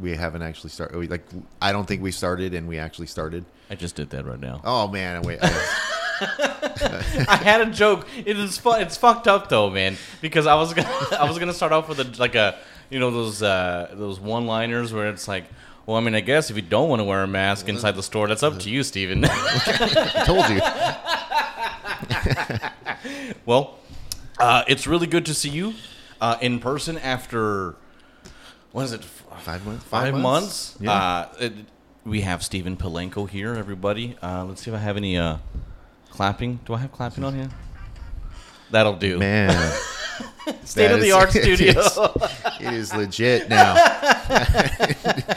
we haven't actually started. Like I don't think we started, and we actually started. I just did that right now. Oh man, wait. I, I had a joke. It is fun. It's fucked up though, man. Because I was gonna, I was gonna start off with a like a, you know, those uh, those one liners where it's like, well, I mean, I guess if you don't want to wear a mask inside the store, that's up to you, Steven. I told you. well, uh, it's really good to see you uh, in person after what is it? Five months. Five, months. Yeah. Uh, it, we have Stephen Palenko here, everybody. Uh, let's see if I have any uh, clapping. Do I have clapping on here? That'll do. Man, State that of the is- art it studio. is- it is legit now.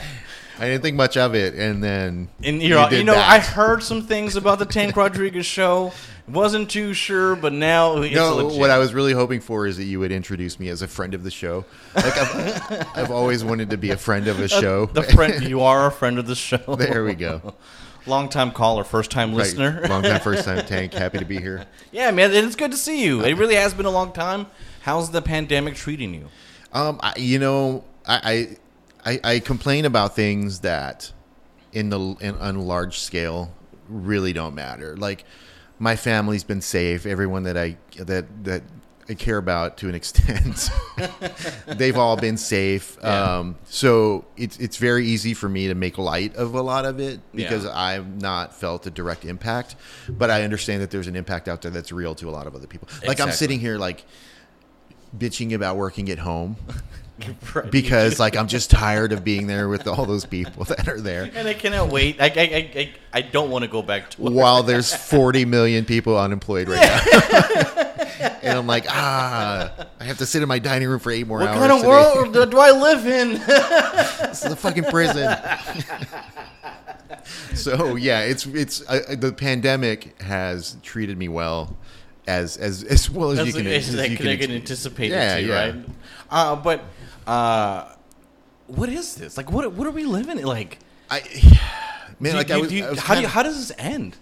I didn't think much of it, and then And you, know, that. I heard some things about the Tank Rodriguez show. Wasn't too sure, but now it's No, legit. what I was really hoping for is that you would introduce me as a friend of the show. Like I've, I've always wanted to be a friend of a show. the friend, you are a friend of the show. there we go. Long time caller, first time Right. listener. Long time, first time tank. Happy to be here. yeah, man, it's good to see you. It really has been a long time. How's the pandemic treating you? Um, I, you know, I, I I complain about things that in the in, on a large scale really don't matter. Like my family's been safe. Everyone that I that that I care about to an extent, they've all been safe. Yeah. Um, so it's it's very easy for me to make light of a lot of it because Yeah. I've not felt a direct impact. But I understand that there's an impact out there that's real to a lot of other people. Like I'm sitting here like bitching about working at home Right. because like I'm just tired of being there with all those people that are there. and I cannot wait. I, I, I, I, don't want to go back to work. While there's 40 million people unemployed right now, and I'm like, ah, I have to sit in my dining room for eight more What hours. What kind of today. world do- I live in? This is a fucking prison. so yeah, it's it's uh, the pandemic has treated me well, as as as well as, That's you can. it's as like you can can anticipate Yeah, it too, yeah. right? Uh, but uh, what is this? Like, what what are we living in? Like, I, man, do- like do- I was. do you- I was how do you, how does this end?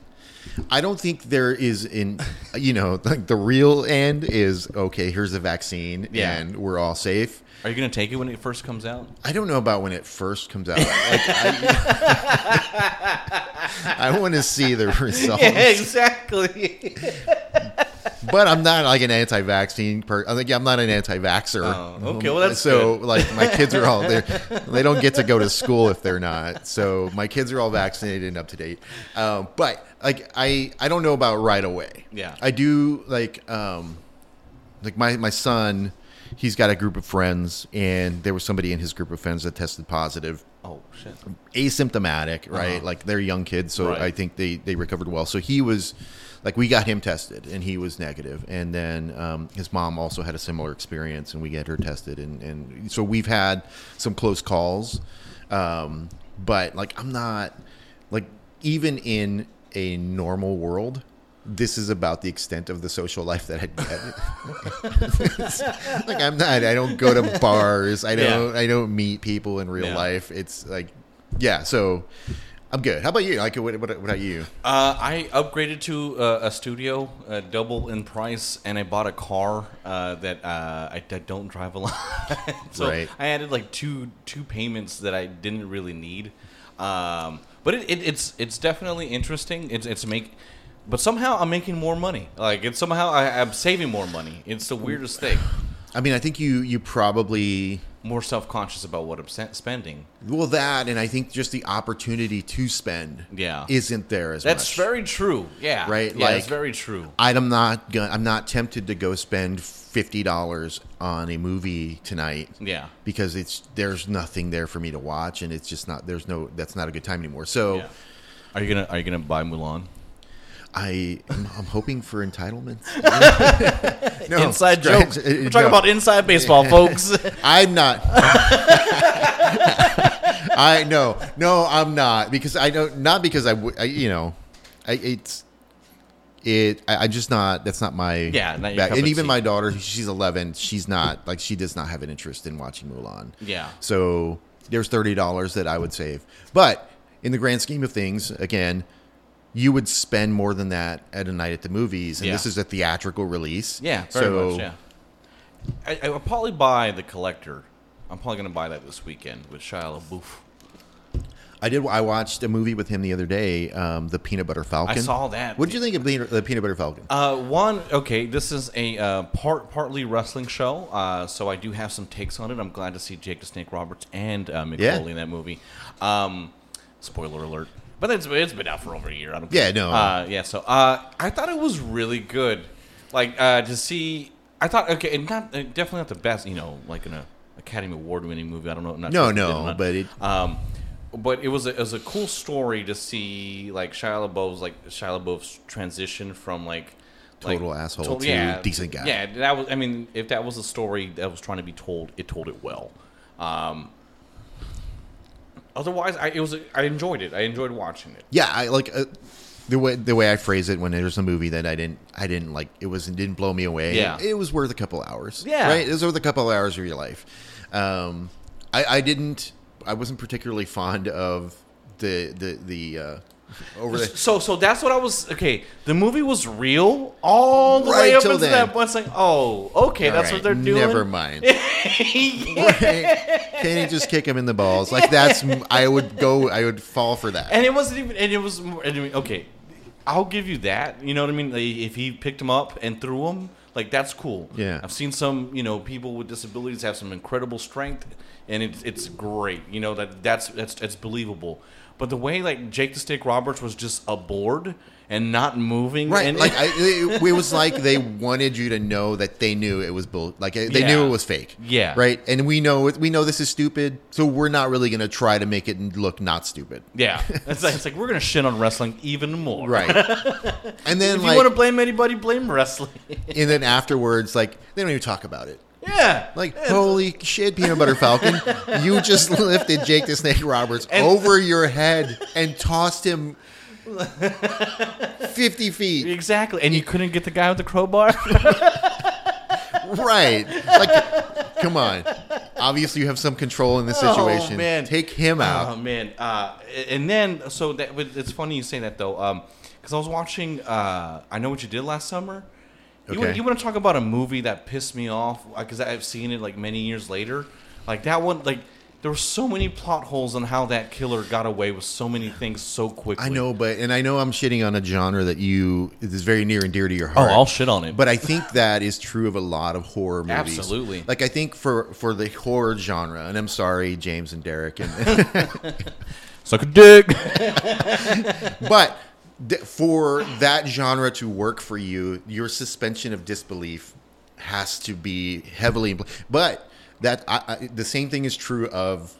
I don't think there is in you know like the real end is okay. Here's the vaccine Yeah. and we're all safe. Are you gonna take it when it first comes out? I don't know about when it first comes out. Like, I, I want to see the results, exactly. but I'm not like an anti-vaccine person. I'm, I'm not an anti-vaxer. Oh, okay, well, that's so. good. Like my kids are all there. They don't get to go to school if they're not. So my kids are all vaccinated and up to date. Um, but like I, I don't know about right away. Yeah. I do like um, like my my son. He's got a group of friends, and there was somebody in his group of friends that tested positive oh shit. asymptomatic, right? Uh-huh. Like they're young kids, so Right. I think they they recovered well. So he was like we got him tested, and he was negative. And then um, his mom also had a similar experience, and we get her tested, and and so we've had some close calls. Um, but like I'm not like even in a normal world. This is about the extent of the social life that I get. like I'm not. I don't go to bars. I don't. I don't meet people in real Yeah. life. It's like, yeah. So I'm good. How about you? Like, what, what, what about you? Uh, I upgraded to uh, a studio, uh, double in price, and I bought a car uh, that uh, I, I don't drive a lot. so Right. I added like two two payments that I didn't really need. Um, but it, it, it's it's definitely interesting. It's it's make, but somehow I'm making more money. Like it's somehow I, I'm saving more money. It's the weirdest thing. I mean, I think you you probably More self conscious about what I'm spending. well that, and I think just the opportunity to spend, Yeah. isn't there as well. That's much. very true. Yeah. Right, Yeah, that's like- very true. I'm not gonna. I'm not tempted to go spend fifty dollars on a movie tonight. Yeah. because it's there's nothing there for me to watch, and it's just not. There's no. That's not a good time anymore. So Yeah. Are you gonna Are you gonna buy Mulan? I I'm, I'm hoping for entitlements. no, inside jokes. We're talking no. about inside baseball, folks. I'm not. I no no I'm not because I don't not because I. you know I it's it I, I'm just not that's not my Yeah, not and even my daughter she's 11 she's not like she does not have an interest in watching Mulan Yeah. so there's thirty dollars that I would save but in the grand scheme of things again you would spend more than that at a night at the movies and Yeah. this is a theatrical release yeah, very so much. Yeah. I, I would probably buy the collector I'm probably gonna buy that this weekend with Shia LaBeouf. I did. I watched a movie with him the other day, um, the Peanut Butter Falcon. I saw that. What did you think of the, the Peanut Butter Falcon? Uh, one, okay, this is a uh, part partly wrestling show, uh, so I do have some takes on it. I'm glad to see Jake the Snake Roberts and uh, Mick Yeah. Foley in that movie. Um, spoiler alert, but it's it's been out for over a year. I don't. Yeah, no. Uh, yeah, so uh, I thought it was really good. Like uh, to see, I thought okay, and not uh, definitely not the best. You know, like in a Academy Award winning movie. I don't know. Not No, sure it no, not. but it- Um, but it was a, it was a cool story to see like Shia LaBeouf's like Shia LaBeouf's transition from like Total asshole to decent guy. Yeah, that was. I mean, if that was a story that was trying to be told, it told it well. Um, otherwise, I it was. I enjoyed it. I enjoyed watching it. yeah, I like uh, the way the way I phrase it when there's a movie that I didn't I didn't like. It was it didn't blow me away. Yeah. it was worth a couple hours. Yeah. right. It was worth a couple hours of your life. Um, I, I didn't. I wasn't particularly fond of the the the uh, over the. So, so that's what I was. Okay, the movie was real all the way up until then. that. It's like, oh, okay, that's All what they're doing. Never mind. Yeah. Right? Can't he just kick him in the balls? Like that's I would go. I would fall for that. And it wasn't even. And it was. more- and I mean, okay, I'll give you that. You know what I mean? Like, if he picked him up and threw him, like that's cool. Yeah. I've seen some. You know, people with disabilities have some incredible strength, and it's it's great. You know that that's that's that's believable. But the way like Jake the Snake Roberts was just aboard and not moving, Right, And like I, it, it was like they wanted you to know that they knew it was bull. Like they Yeah. knew it was fake. Yeah. right. And we know we know this is stupid, so we're not really going to try to make it look not stupid. yeah, it's like, it's like we're gonna shit on wrestling even more. Right. and then If like, you want to blame anybody, blame wrestling. and then afterwards, like they don't even talk about it. Yeah. Like, holy shit, Peanut Butter Falcon, you just lifted Jake the Snake Roberts And- over your head and tossed him fifty feet. Exactly, and you couldn't get the guy with the crowbar. Right. Like, come on. Obviously, you have some control in this situation. Oh, man. Take him Oh out. man! Uh, and then so that it's funny you say that though, because I was watching. Uh, I know what you did last summer. You, Okay. want, you want to talk about a movie that pissed me off uh, because I've seen it like many years later. Like that one, like there were so many plot holes on how that killer got away with so many things so quickly. I know, but and I know I'm shitting on a genre that you is very near and dear to your oh, heart. Oh. I'll shit on it. But I think that is true of a lot of horror movies. Absolutely. Like I think for for the horror genre, and I'm sorry, James and Derek, and suck a dick. but for that genre to work for you, your suspension of disbelief has to be heavily. impl- But that I, I, the same thing is true of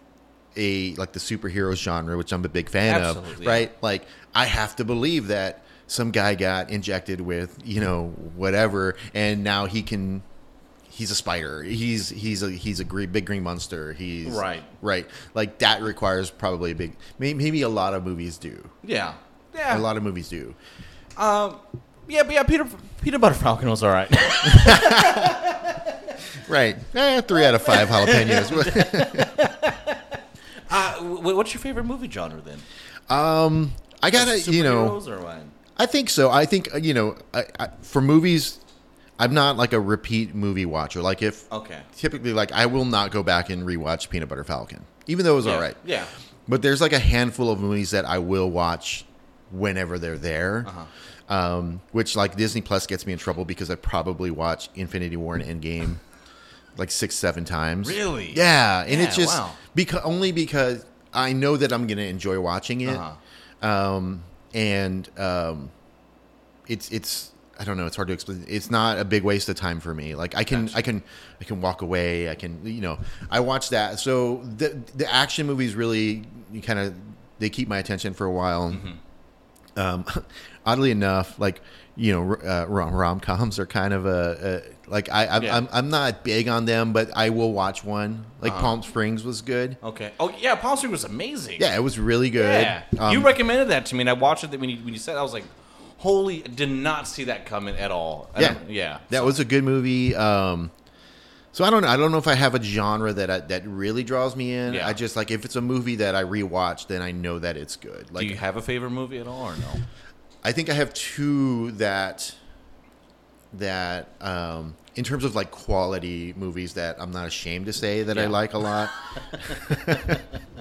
a like the superhero genre, which I'm a big fan Absolutely. of. Right? Like I have to believe that some guy got injected with you know whatever, and now he can. He's a spider. He's he's a he's a green, big green monster. He's Right. right. Like that requires probably a big. may- Maybe a lot of movies do. yeah, yeah. A lot of movies do. Um, yeah, but yeah, Peter Peter Butter Falcon was all right. Right. Eh, three out of five jalapenos. uh, what's your favorite movie genre then? um, I gotta, you know? I think so. I think uh, you know, I, I, for movies, I'm not like a repeat movie watcher. Like if Okay. typically, like I will not go back and rewatch Peanut Butter Falcon, even though it was Yeah, all right. Yeah. But there's like a handful of movies that I will watch whenever they're there. Uh-huh. Um, which like Disney Plus gets me in trouble because I probably watch Infinity War and Endgame like six, seven times. Really? Yeah, and Yeah, it's just wow. because only because I know that I'm gonna enjoy watching it. Uh-huh. Um, and um, it's it's I don't know. It's hard to explain. It's not a big waste of time for me. Like I can Gotcha. I can I can walk away. I can you know I watch that. So the the action movies really kind of they keep my attention for a while. Mm-hmm. Um, oddly enough, like you know, uh, rom coms are kind of a, a like I I'm, Yeah. I'm I'm not big on them, but I will watch one. Like Uh-huh. Palm Springs was good. Okay. Oh yeah, Palm Springs was amazing. Yeah, it was really good. Yeah. Um, you recommended that to me, and I watched it when you when you said. it, I was like, holy! Did not see that coming at all. I Yeah. Yeah. That was a good movie. Um, so I don't know. I don't know if I have a genre that I, that really draws me in. Yeah. I just like if it's a movie that I rewatch, then I know that it's good. Like Do you have a favorite movie at all, or no? I think I have two that that um, in terms of like quality movies that I'm not ashamed to say that I like a lot.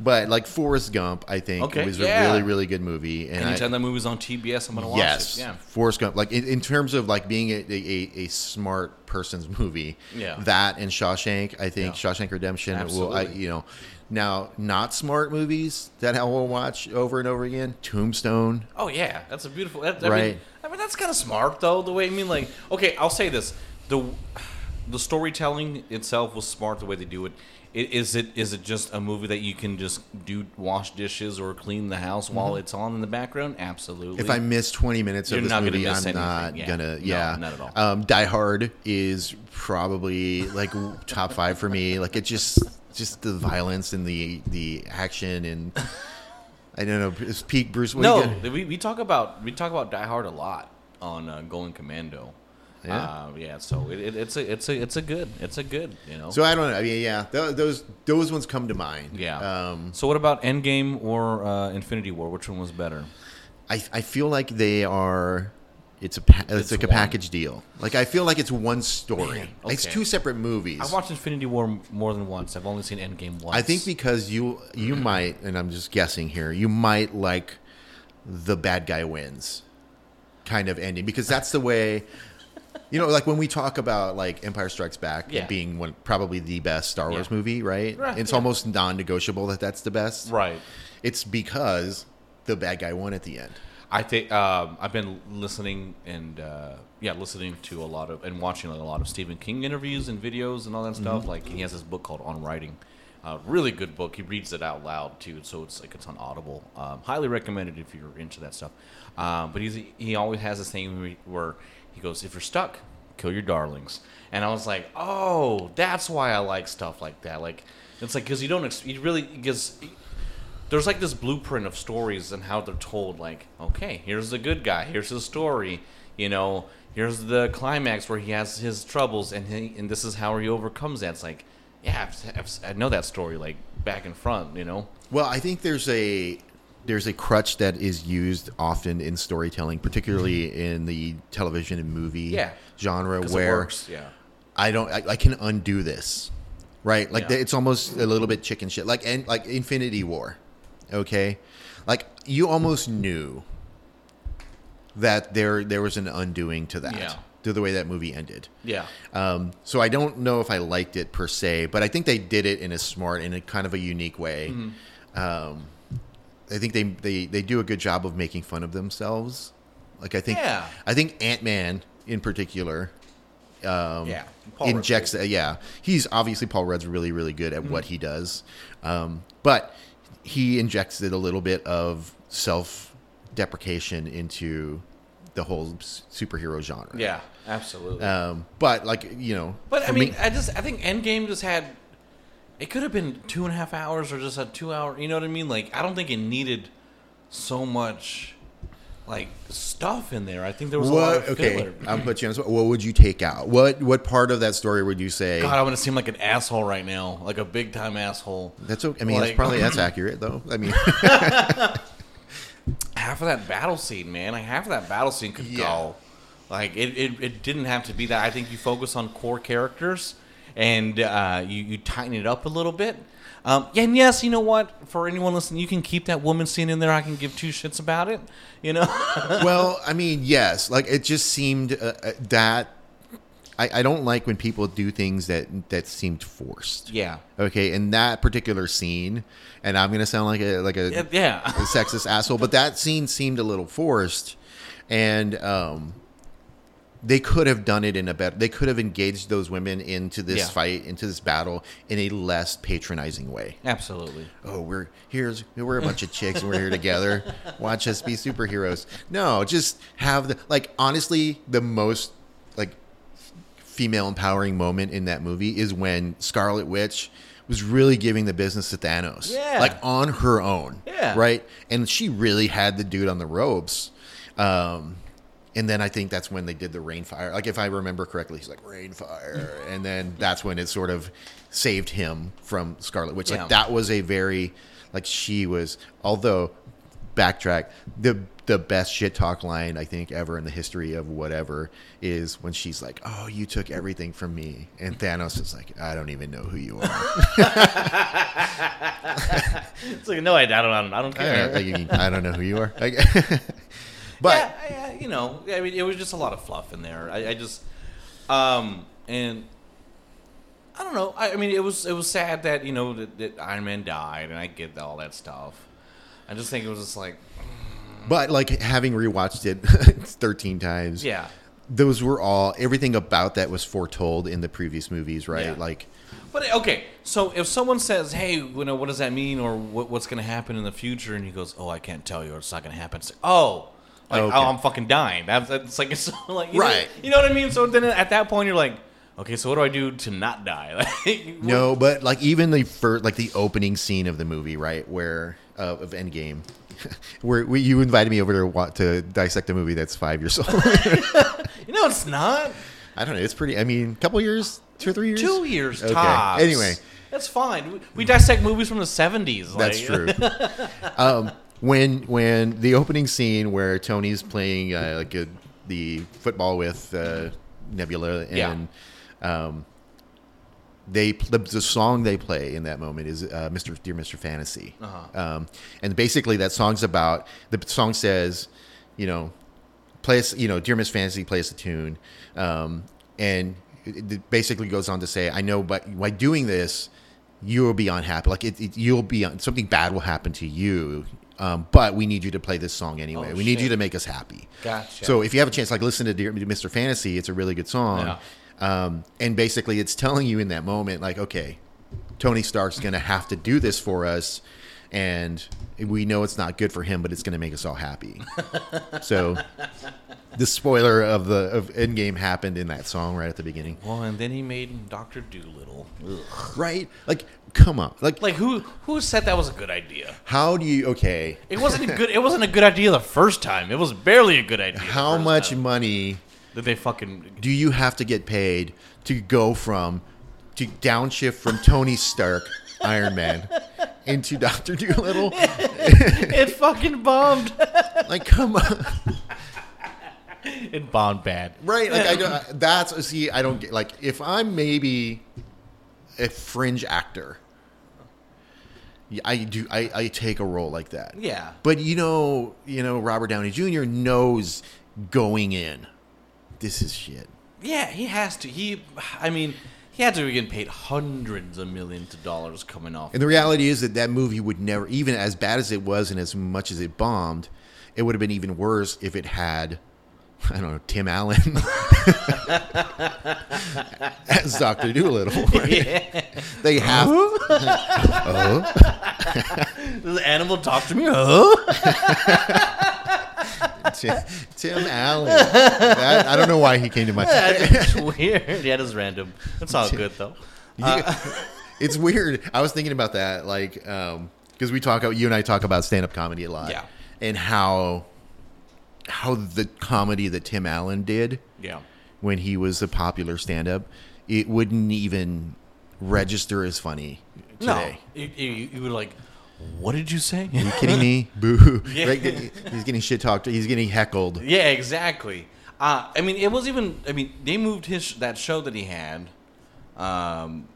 but like Forrest Gump, I think Okay, was yeah. a really really good movie. And I, Anytime that movie's on TBS, I'm gonna watch yes, it. Yeah. Forrest Gump. Like in, in terms of like being a, a, a smart person's movie, Yeah. that and Shawshank. I think Yeah. Shawshank Redemption. Will, I, you know, now not smart movies that I will watch over and over again. Tombstone. Oh yeah, that's a beautiful. That, I Right. Mean, I mean, that's kind of smart though. The way I mean, like, okay, I'll say this: the the storytelling itself was smart. The way they do it. Is it is it just a movie that you can just do wash dishes or clean the house while it's on in the background? Absolutely. Mm-hmm. If I miss 20 minutes You're of this not movie, I'm not anything. Yeah. gonna. No, Yeah, not at all. Um, Die Hard is probably like top five for me. Like it just, just the violence and the the action and I don't know. It's peak Bruce. What do you no, we, we talk about we talk about Die Hard a lot on uh, Going Commando. Yeah. uh, yeah. So it, it, it's a it's a it's a good it's a good you know. So I don't know. I mean, yeah, th- those those ones come to mind. yeah. Um, so what about Endgame or uh, Infinity War? Which one was better? I I feel like they are. It's a pa- it's, It's like a package deal. Like I feel like it's one story. Man, It's two separate movies. I watched Infinity War more than once. I've only seen Endgame once. I think because you you might, and I'm just guessing here, you might like the bad guy wins kind of ending because that's the way. You know, like when we talk about like Empire Strikes Back Yeah. being one probably the best Star Wars Yeah. movie, right? Right, It's yeah. almost non-negotiable that that's the best. right. It's because the bad guy won at the end. I think um, I've been listening and uh, yeah, listening to a lot of and watching a lot of Stephen King interviews and videos and all that Mm-hmm. stuff. Like he has this book called On Writing, uh, really good book. He reads it out loud too, so it's like it's on Audible. Um, highly recommended if you're into that stuff. Um, but he's he always has this thing where he- goes, "If you're stuck, kill your darlings." And I was like, "Oh, that's why I like stuff like that." Like it's like because you don't you really because there's like this blueprint of stories and how they're told like okay here's the good guy here's his story you know here's the climax where he has his troubles and he, and this is how he overcomes that it's like yeah I've, I've, i know that story like back in front you know Well, I think there's a there's a crutch that is used often in storytelling, particularly in the television and movie Yeah. genre, where works, yeah I don't I, I can undo this, right? Like Yeah. it's almost a little bit chicken shit, like and like Infinity War, okay? Like you almost knew that there there was an undoing to that, Yeah. to the way that movie ended. yeah Um, so I don't know if I liked it per se, but I think they did it in a smart, in a kind of a unique way. Mm-hmm. Um, I think they, they they do a good job of making fun of themselves. Like I think Yeah. I think Ant Man in particular. Um, Yeah. Paul injects. Uh, yeah, he's obviously Paul Rudd's really really good Mm-hmm. at what he does, um, but he injects it a little bit of self deprecation into the whole s- superhero genre. yeah absolutely Um, but like you know, but i mean me- i just i think endgame just had it could have been two and a half hours or just a two hour you know what i mean like i don't think it needed so much like stuff in there i think there was a lot what? of Okay, filler. I'll put you on. spot. What would you take out? What what part of that story would you say? God, I'm gonna seem like an asshole right now, like a big time asshole. That's okay. I mean, that's Like- probably that's accurate though. I mean, Half of that battle scene, man, like half of that battle scene could Yeah. go. Like it, it, it didn't have to be that. I think you focus on core characters and uh, you you tighten it up a little bit. Um, yeah, and yes, you know what? For anyone listening, you can keep that woman scene in there. I can give two shits about it. You know, well, I mean, yes. Like it just seemed uh, uh, that. I, I don't like when people do things that that seemed forced. yeah, Okay, in that particular scene, and I'm gonna sound like a like a Yeah, yeah. a sexist asshole, but that scene seemed a little forced, and um, they could have done it in a better. They could have engaged those women into this Yeah. fight, into this battle, in a less patronizing way. absolutely. Oh, we're here's we're a bunch of chicks and we're here together. Watch us be superheroes. No, just have the like. Honestly, the most like female empowering moment in that movie is when Scarlet Witch was really giving the business to Thanos. Yeah. Like on her own. Yeah. Right? And she really had the dude on the ropes. Um and then I think that's when they did the rainfire. Like if I remember correctly, he's like rainfire, and then that's when it sort of saved him from Scarlet Witch. Yeah. Like that was a very like she was. Although backtrack, the the best shit talk line I think ever in the history of whatever is when she's like, "Oh, you took everything from me," and Thanos is like, "I don't even know who you are." It's like no, I, I don't, I don't I, care. don't, I don't know who you are. But yeah, I- I- you know, I mean, it was just a lot of fluff in there. I, I just, um, and I don't know. I, I mean, it was it was sad that you know that, that Iron Man died, and I get all that stuff. I just think it was just like, but like having rewatched it 13 times, yeah, those were all everything about that was foretold in the previous movies, right? Yeah. Like But okay, so if someone says, "Hey, you know, what does that mean, or what, what's going to happen in the future?" and he goes, "Oh, I can't tell you, or it's not going to happen," like, "Oh, like Okay. oh, I'm fucking dying." That's, that's like it's like you know- Right. you know what I mean? So then at that point, you're like, "Okay, so what do I do to not die?" Like, No, but like even the first, like the opening scene of the movie, right, where uh, of Endgame, where we, you invited me over to wa- to dissect a movie that's five years old. you know, it's not I don't know. It's pretty. I mean, a couple years, two or three years. two years Okay. tops. Anyway, that's fine. We, we dissect movies from the '70s. that's true. um, when when the opening scene where Tony's playing uh, like a, the football with uh, Nebula Yeah. and um, they the, the song they play in that moment is uh, Mr. Dear Mr. Fantasy, Uh-huh. um, and basically that song's about the song says, you know, play us, you know, Dear Miss Fantasy, play us a tune, um, and it, basically goes on to say, I know, but by doing this, you will be unhappy. Like it, it you'll be something bad will happen to you. Um, but we need you to play this song anyway. Oh, we need you to make us happy. Gotcha. So if you have a chance, like listen to Dear Mr. Fantasy, it's a really good song. Yeah. Um, and basically, it's telling you in that moment, like, okay, Tony Stark's going to have to do this for us, and we know it's not good for him, but it's going to make us all happy. so, the spoiler of the of Endgame happened in that song right at the beginning, Well, and then he made Doctor Doolittle. Ugh. right? Like, come on, like, Like who who said that was a good idea? how do you? Okay, It wasn't a good. It wasn't a good idea the first time. It was barely a good idea. the how first much time. money did they fucking? do you have to get paid to go from to downshift from Tony Stark, Iron Man, into Doctor Doolittle? It fucking bombed. Like, come on, it bombed bad. right? Like, I don't. That's see, I don't get. Like, if I'm maybe a fringe actor, I do. I, I take a role like that. Yeah. But you know, you know, Robert Downey Jr. knows going in, this is shit. Yeah, he has to. He, I mean, he had to be getting paid hundreds of millions of dollars coming off. And the reality is that that movie would never, even as bad as it was and as much as it bombed, it would have been even worse if it had, I don't know, Tim Allen as Doctor Doolittle. right? They have, Does the animal talk to me? Huh? Tim, Tim Allen. That, I don't know why he came to mind. That's weird. Yeah, that's random. That's all good though. You- uh, it's weird. I was thinking about that, like, um, because we talk, about you and I talk about stand-up comedy a lot, Yeah. and how how the comedy that Tim Allen did Yeah. when he was a popular stand-up, it wouldn't even register as funny today. No, you, you, you were like, what did you say? Are you kidding me? Boo! Yeah. Right? He's getting shit talked. He's getting heckled. Yeah, exactly. Uh, I mean, it was even. I mean, they moved his that show that he had um,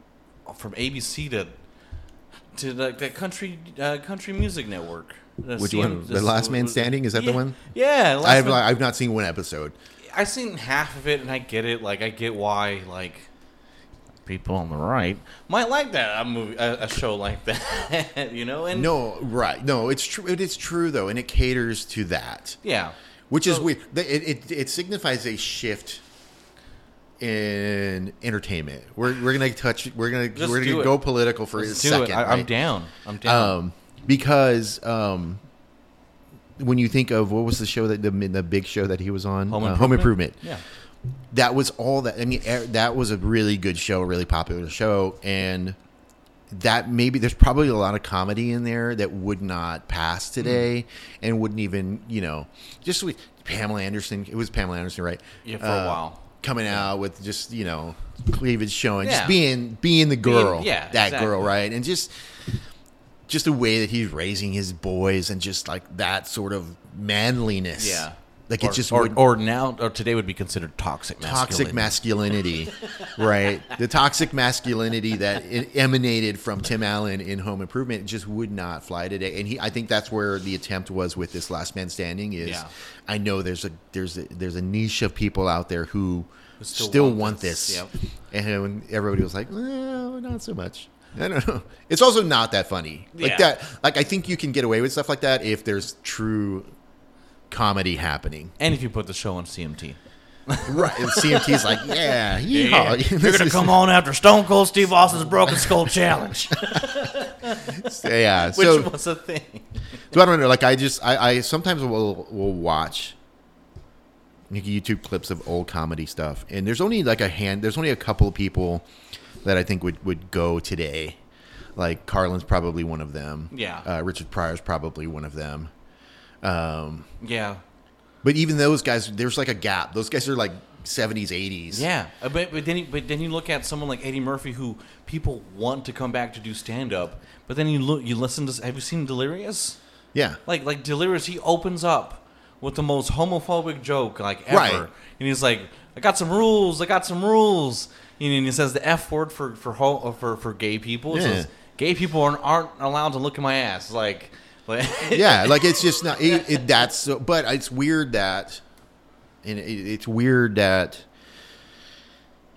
from ABC to to the, the country uh, country music network. The Which one? The Last Man Standing? Is that the one? Yeah, Last I've Man- I've not seen one episode. I've seen half of it, and I get it. Like, I get why like people on the right might like that a movie, a, a show like that. you know, and No, right? No, it's true. It is true though, and it caters to that. yeah, which is So- weird. It, it, it signifies a shift in entertainment. We're, we're gonna touch. We're gonna we're gonna go political for Let's a second. I, I'm right? down. I'm down. Um, because um, when you think of what was the show that the the big show that he was on, Home Uh, Home Improvement. Yeah. That was all that. I mean, that was a really good show, a really popular show, and that maybe there's probably a lot of comedy in there that would not pass today, Hmm. and wouldn't even you know just with Pamela Anderson. It was Pamela Anderson, right? Yeah, for a while. coming out with just you know cleavage showing, Yeah. just being being the girl, yeah, that exactly. girl, right? And just just the way that he's raising his boys and just like that sort of manliness. Yeah. Like or, it just or, would, or now or today would be considered toxic toxic masculinity. masculinity, right? The toxic masculinity that emanated from Tim Allen in Home Improvement just would not fly today. And he, I think that's where the attempt was with this Last Man Standing. Is Yeah. I know there's a there's a, there's a niche of people out there who still, still want, want this, this. and everybody was like, well, not so much. I don't know. It's also not that funny. Like Yeah. that. Like I think you can get away with stuff like that if there's true comedy happening. And if you put the show on CMT. Right. And CMT's like, yeah, Yeah. yeehaw. You're gonna is- come on after Stone Cold Steve Austin's Broken Skull Challenge, Yeah. which So, was a thing. so I don't know. Like I just, I, I sometimes will will watch YouTube clips of old comedy stuff, and there's only like a hand. There's only a couple of people that I think would would go today. Like Carlin's probably one of them. Yeah. Uh, Richard Pryor's probably one of them. Um, Yeah, but even those guys, there's like a gap. Those guys are like 70s, 80s. yeah. Uh, But, but then you, but then you look at someone like Eddie Murphy, who people want to come back to do stand up. But then you look, you listen to. Have you seen Delirious? Yeah. Like like Delirious, he opens up with the most homophobic joke like ever, Right. and he's like, "I got some rules. I got some rules." You know, and he says the f word for for ho- for for gay people. Yeah. says, "Gay people aren't, aren't allowed to look at my ass." Like, like yeah, like it's just not. It, it, that's so, but it's weird that, and it, it's weird that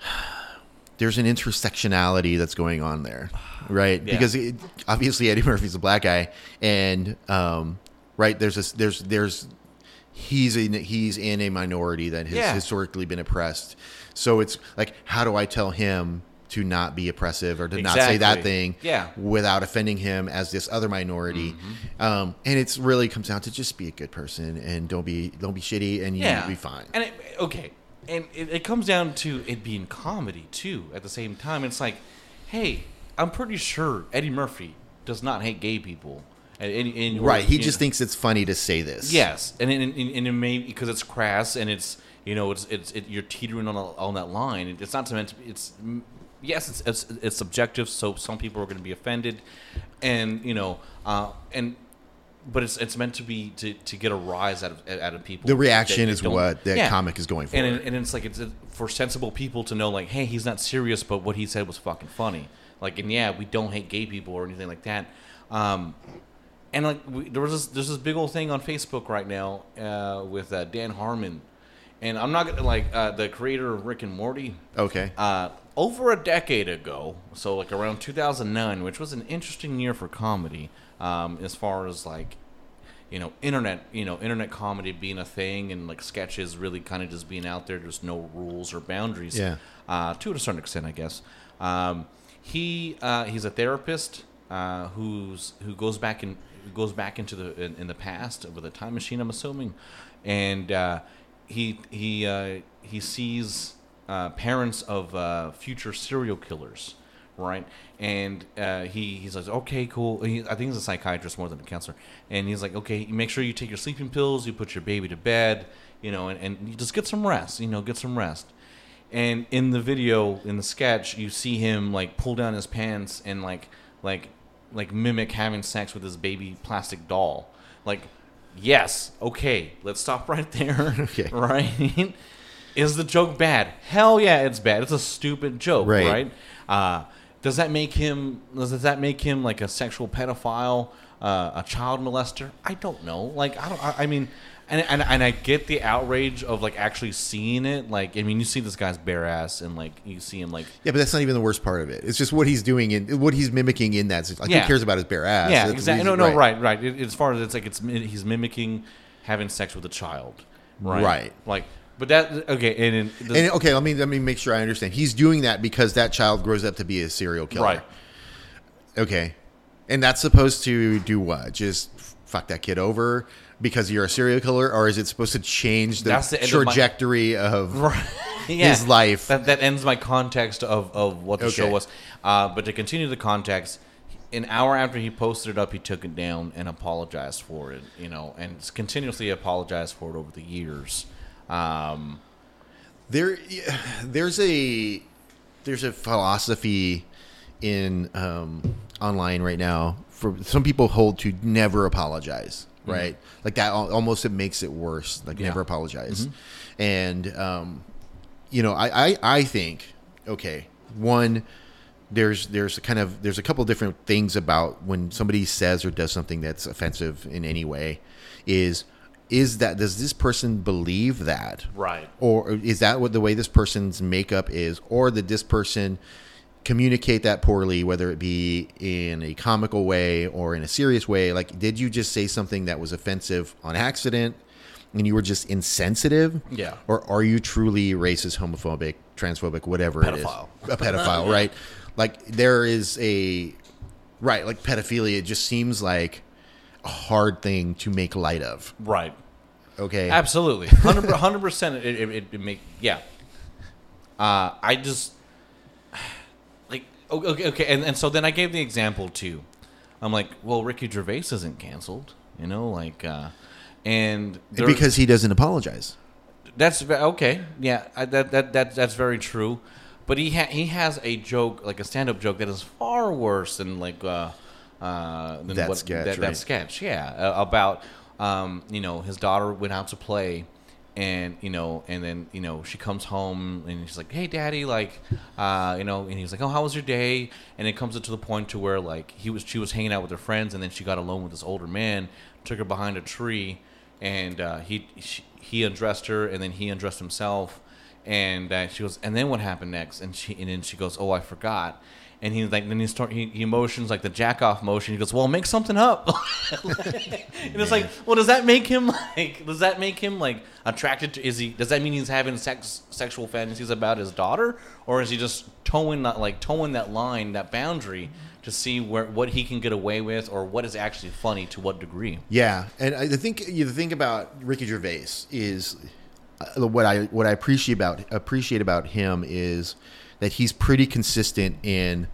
there's an intersectionality that's going on there, right? Yeah. Because it, obviously Eddie Murphy's a black guy, and um, right there's this there's there's he's in he's in a minority that has Yeah. historically been oppressed. So it's like, how do I tell him to not be oppressive or to not say that thing? Yeah. without offending him as this other minority. Um, and it's really comes down to just be a good person and don't be don't be shitty and yeah, you'll be fine. And it, okay, and it, it comes down to it being comedy too. At the same time, it's like, hey, I'm pretty sure Eddie Murphy does not hate gay people. And, and, and- right. He just know- thinks it's funny to say this. Yes, and and, and, and it may because it's crass and it's you know it's it's it, you're teetering on a, on that line. It's not meant to. be It's yes, it's, it's it's subjective. So some people are going to be offended, and you know, uh, and but it's it's meant to be to, to get a rise out of out of people. The reaction that is what that Yeah. comic is going for. And, it- and it's like it's for sensible people to know, like, hey, he's not serious, but what he said was fucking funny. Like, and yeah, we don't hate gay people or anything like that. Um, and like, we, there was this, there's this big old thing on Facebook right now uh, with uh, Dan Harmon, and I'm not gonna like uh, the creator of Rick and Morty. okay. Uh, over a decade ago, so like around 2009, which was an interesting year for comedy, um, as far as like, you know, internet, you know, internet comedy being a thing, and like sketches really kind of just being out there. There's no rules or boundaries. Yeah. Uh, to a certain extent, I guess. Um, he uh, he's a therapist uh, who's who goes back and goes back into the in, in the past with a time machine. I'm assuming, and uh, he he uh, he sees uh, parents of uh, future serial killers, right? And uh, he he's like, okay, cool. He, I think he's a psychiatrist more than a counselor, and he's like, okay, make sure you take your sleeping pills, you put your baby to bed, you know, and, and you just get some rest, you know, get some rest. And in the video, in the sketch, you see him like pull down his pants and like like like mimic having sex with his baby plastic doll. Like, yes, okay, let's stop right there. Okay. Right? Is the joke bad? Hell yeah, it's bad. It's a stupid joke, Right. right? Uh, does that make him? Does that make him like a sexual pedophile, uh, a child molester? I don't know. Like I don't. I, I mean, and, and and I get the outrage of like actually seeing it. Like I mean, you see this guy's bare ass, and like you see him like yeah, but that's not even the worst part of it. It's just what he's doing and what he's mimicking in that. Like Yeah. who cares about his bare ass? yeah, That's exactly. No, no, right, right. It, as far as it's like it's he's mimicking having sex with a child, right? Right. Like, but that okay, and, and, the, And okay, let me let me make sure I understand. He's doing that because that child grows up to be a serial killer. right. Okay. And that's supposed to do what? Just fuck that kid over because you're a serial killer, or is it supposed to change the, the end of my- trajectory of? Yeah. His life. That, that ends my context of, of what the Okay. show was. Uh, but to continue the context, an hour after he posted it up, he took it down and apologized for it. You know, and continuously apologized for it over the years. Um, There, there's a there's a philosophy in um, online right now for some people hold to never apologize, Mm-hmm. right? Like that almost it makes it worse. Like Yeah. never apologize, Mm-hmm. and um, you know, I, I I think okay, one there's there's a kind of there's a couple different things about when somebody says or does something that's offensive in any way is is that does this person believe that Right. or is that what the way this person's makeup is or did this person communicate that poorly whether it be in a comical way or in a serious way like did you just say something that was offensive on accident and you were just insensitive Yeah. or are you truly racist homophobic transphobic whatever Pedophile. it is a pedophile right like there is a right like pedophilia it just seems like a hard thing to make light of Right. okay Absolutely, hundred percent. It, it, it, make yeah. Uh, I just okay, okay, and, and so then I gave the example too. I'm like, well, Ricky Gervais isn't canceled, you know, like, uh, and there- because he doesn't apologize that's ve- okay. Yeah, I, that that that that's very true. But he ha- he has a joke, like a stand-up joke, that is far worse than like uh, uh, than That what, sketch, That, right. that sketch, yeah, uh, about um, you know his daughter went out to play, and you know, and then you know she comes home and she's like, "Hey, daddy," like, uh, you know, and he's like, "Oh, how was your day?" And it comes to the point to where like he was she was hanging out with her friends, and then she got alone with this older man, took her behind a tree, and uh, he she, he undressed her, and then he undressed himself, and uh, she goes, and then what happened next? And she and then she goes, "Oh, I forgot." And he's like, then he start he, he motions like the jack off motion. He goes, "Well, make something up." and it's like, well, does that make him like? Does that make him like attracted to? Is he? Does that mean he's having sex sexual fantasies about his daughter, or is he just toeing that like toeing that line, that boundary, to see where what he can get away with, or what is actually funny to what degree? Yeah, and I think you the thing about Ricky Gervais is uh, what I what I appreciate about appreciate about him is that he's pretty consistent in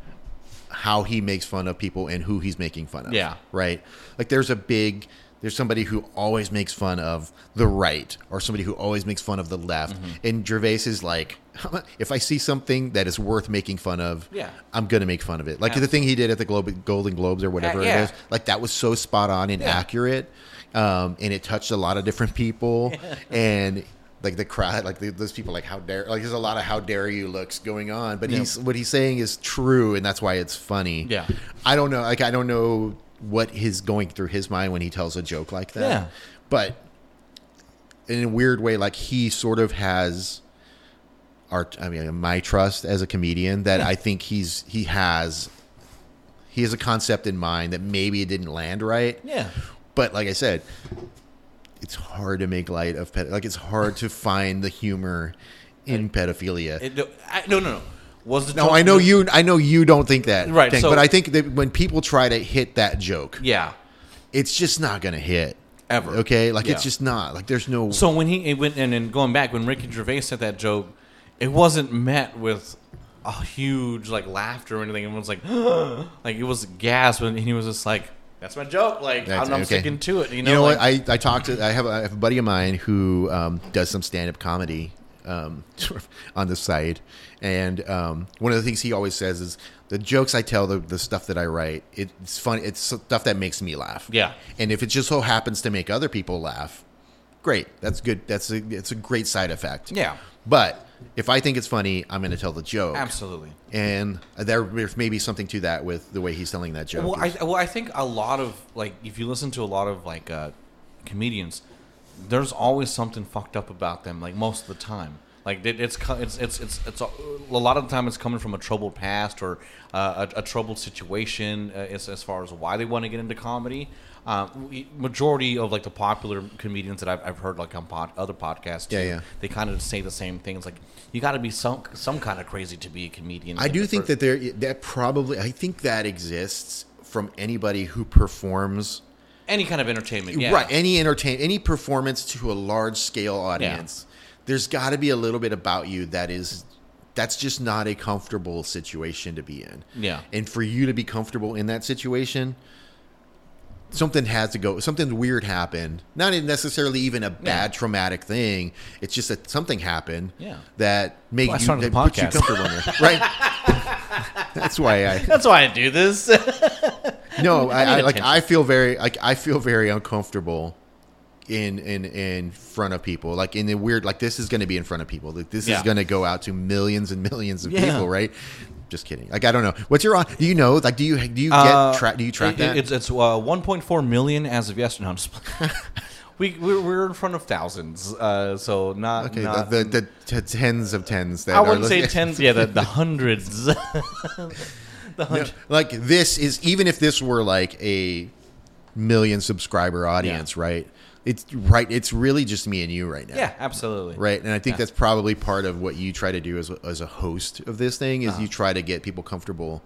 how he makes fun of people and who he's making fun of. Yeah. right. Like there's a big there's somebody who always makes fun of the right or somebody who always makes fun of the left, Mm-hmm. and Gervais is like, if I see something that is worth making fun of, Yeah. I'm gonna make fun of it. Like the thing he did at the Globe, Golden Globes or whatever yeah. it is, like that was so spot on and Yeah. accurate, um, and it touched a lot of different people, and like the crowd, like the, those people, like how dare, like there's a lot of how dare you looks going on, but Yeah. he's what he's saying is true, and that's why it's funny. Yeah. I don't know, like I don't know what is going through his mind when he tells a joke like that, Yeah. but in a weird way, like he sort of has our, I mean, my trust as a comedian that I think he's he has he has a concept in mind that maybe it didn't land right. Yeah. But like I said, it's hard to make light of ped- like it's hard to find the humor in pedophilia. It, no, I, no, no, no. Was the no, joke- I know you. I know you don't think that, Right, Tank, so- but I think that when people try to hit that joke, Yeah. it's just not going to hit Ever. Okay, like Yeah. it's just not. Like there's no. So when he it went and then going back when Ricky Gervais said that joke, it wasn't met with a huge like laughter or anything. It was like like it was gasp and he was just like, "That's my joke." Like That's- I'm, I'm okay. sticking to it. You You know, know, like, what? I, I talked to I have, a, I have a buddy of mine who um, does some stand up comedy um, on the site, and um, one of the things he always says is the jokes I tell, the, the stuff that I write, it's fun. It's stuff that makes me laugh. Yeah. and if it just so happens to make other people laugh, great. That's good. That's a it's a great side effect. Yeah. but if I think it's funny, I'm going to tell the joke. absolutely. And there, may be something to that with the way he's telling that joke. Well, I well I think a lot of like if you listen to a lot of like uh, comedians, there's always something fucked up about them. Like most of the time, like it, it's it's it's it's it's a, a lot of the time it's coming from a troubled past or uh, a, a troubled situation uh, as as far as why they want to get into comedy. Uh, we- majority of like the popular comedians that I've, I've heard like on pod, other podcasts, too, Yeah, yeah. they kind of say the same things. Like you got to be some some kind of crazy to be a comedian. I do think first- that there that probably I think that exists from anybody who performs any kind of entertainment, yeah. right any entertain any performance to a large scale audience. There's got to be a little bit about you that is that's just not a comfortable situation to be in. Yeah. And for you to be comfortable in that situation, something has to go. Something weird happened. Not necessarily even a bad traumatic thing. It's just that something happened. Yeah. That made Well, you that you comfortable in there. Right. that's why I. That's why I do this. no, I, need I like. I feel very like I feel very uncomfortable in in in front of people. Like in the weird like this is going to be in front of people. Like this Yeah. is going to go out to millions and millions of Yeah. people, right? Just kidding. Like I don't know. What's your on? Do you know? Like do you do you get Uh, track? Do you track it- that? It's it's uh, 1.4 million as of yesterday. No, we we're, we're in front of thousands, uh, so not okay, not. the, the, the t- tens of tens. That I wouldn't say tens. Yeah, the, the hundreds. the No, like this is even if this were like a million subscriber audience, right? It's right. It's really just me and you right now. Yeah, absolutely. right? And I think Yeah. that's probably part of what you try to do as a, as a host of this thing is Uh-huh. you try to get people comfortable,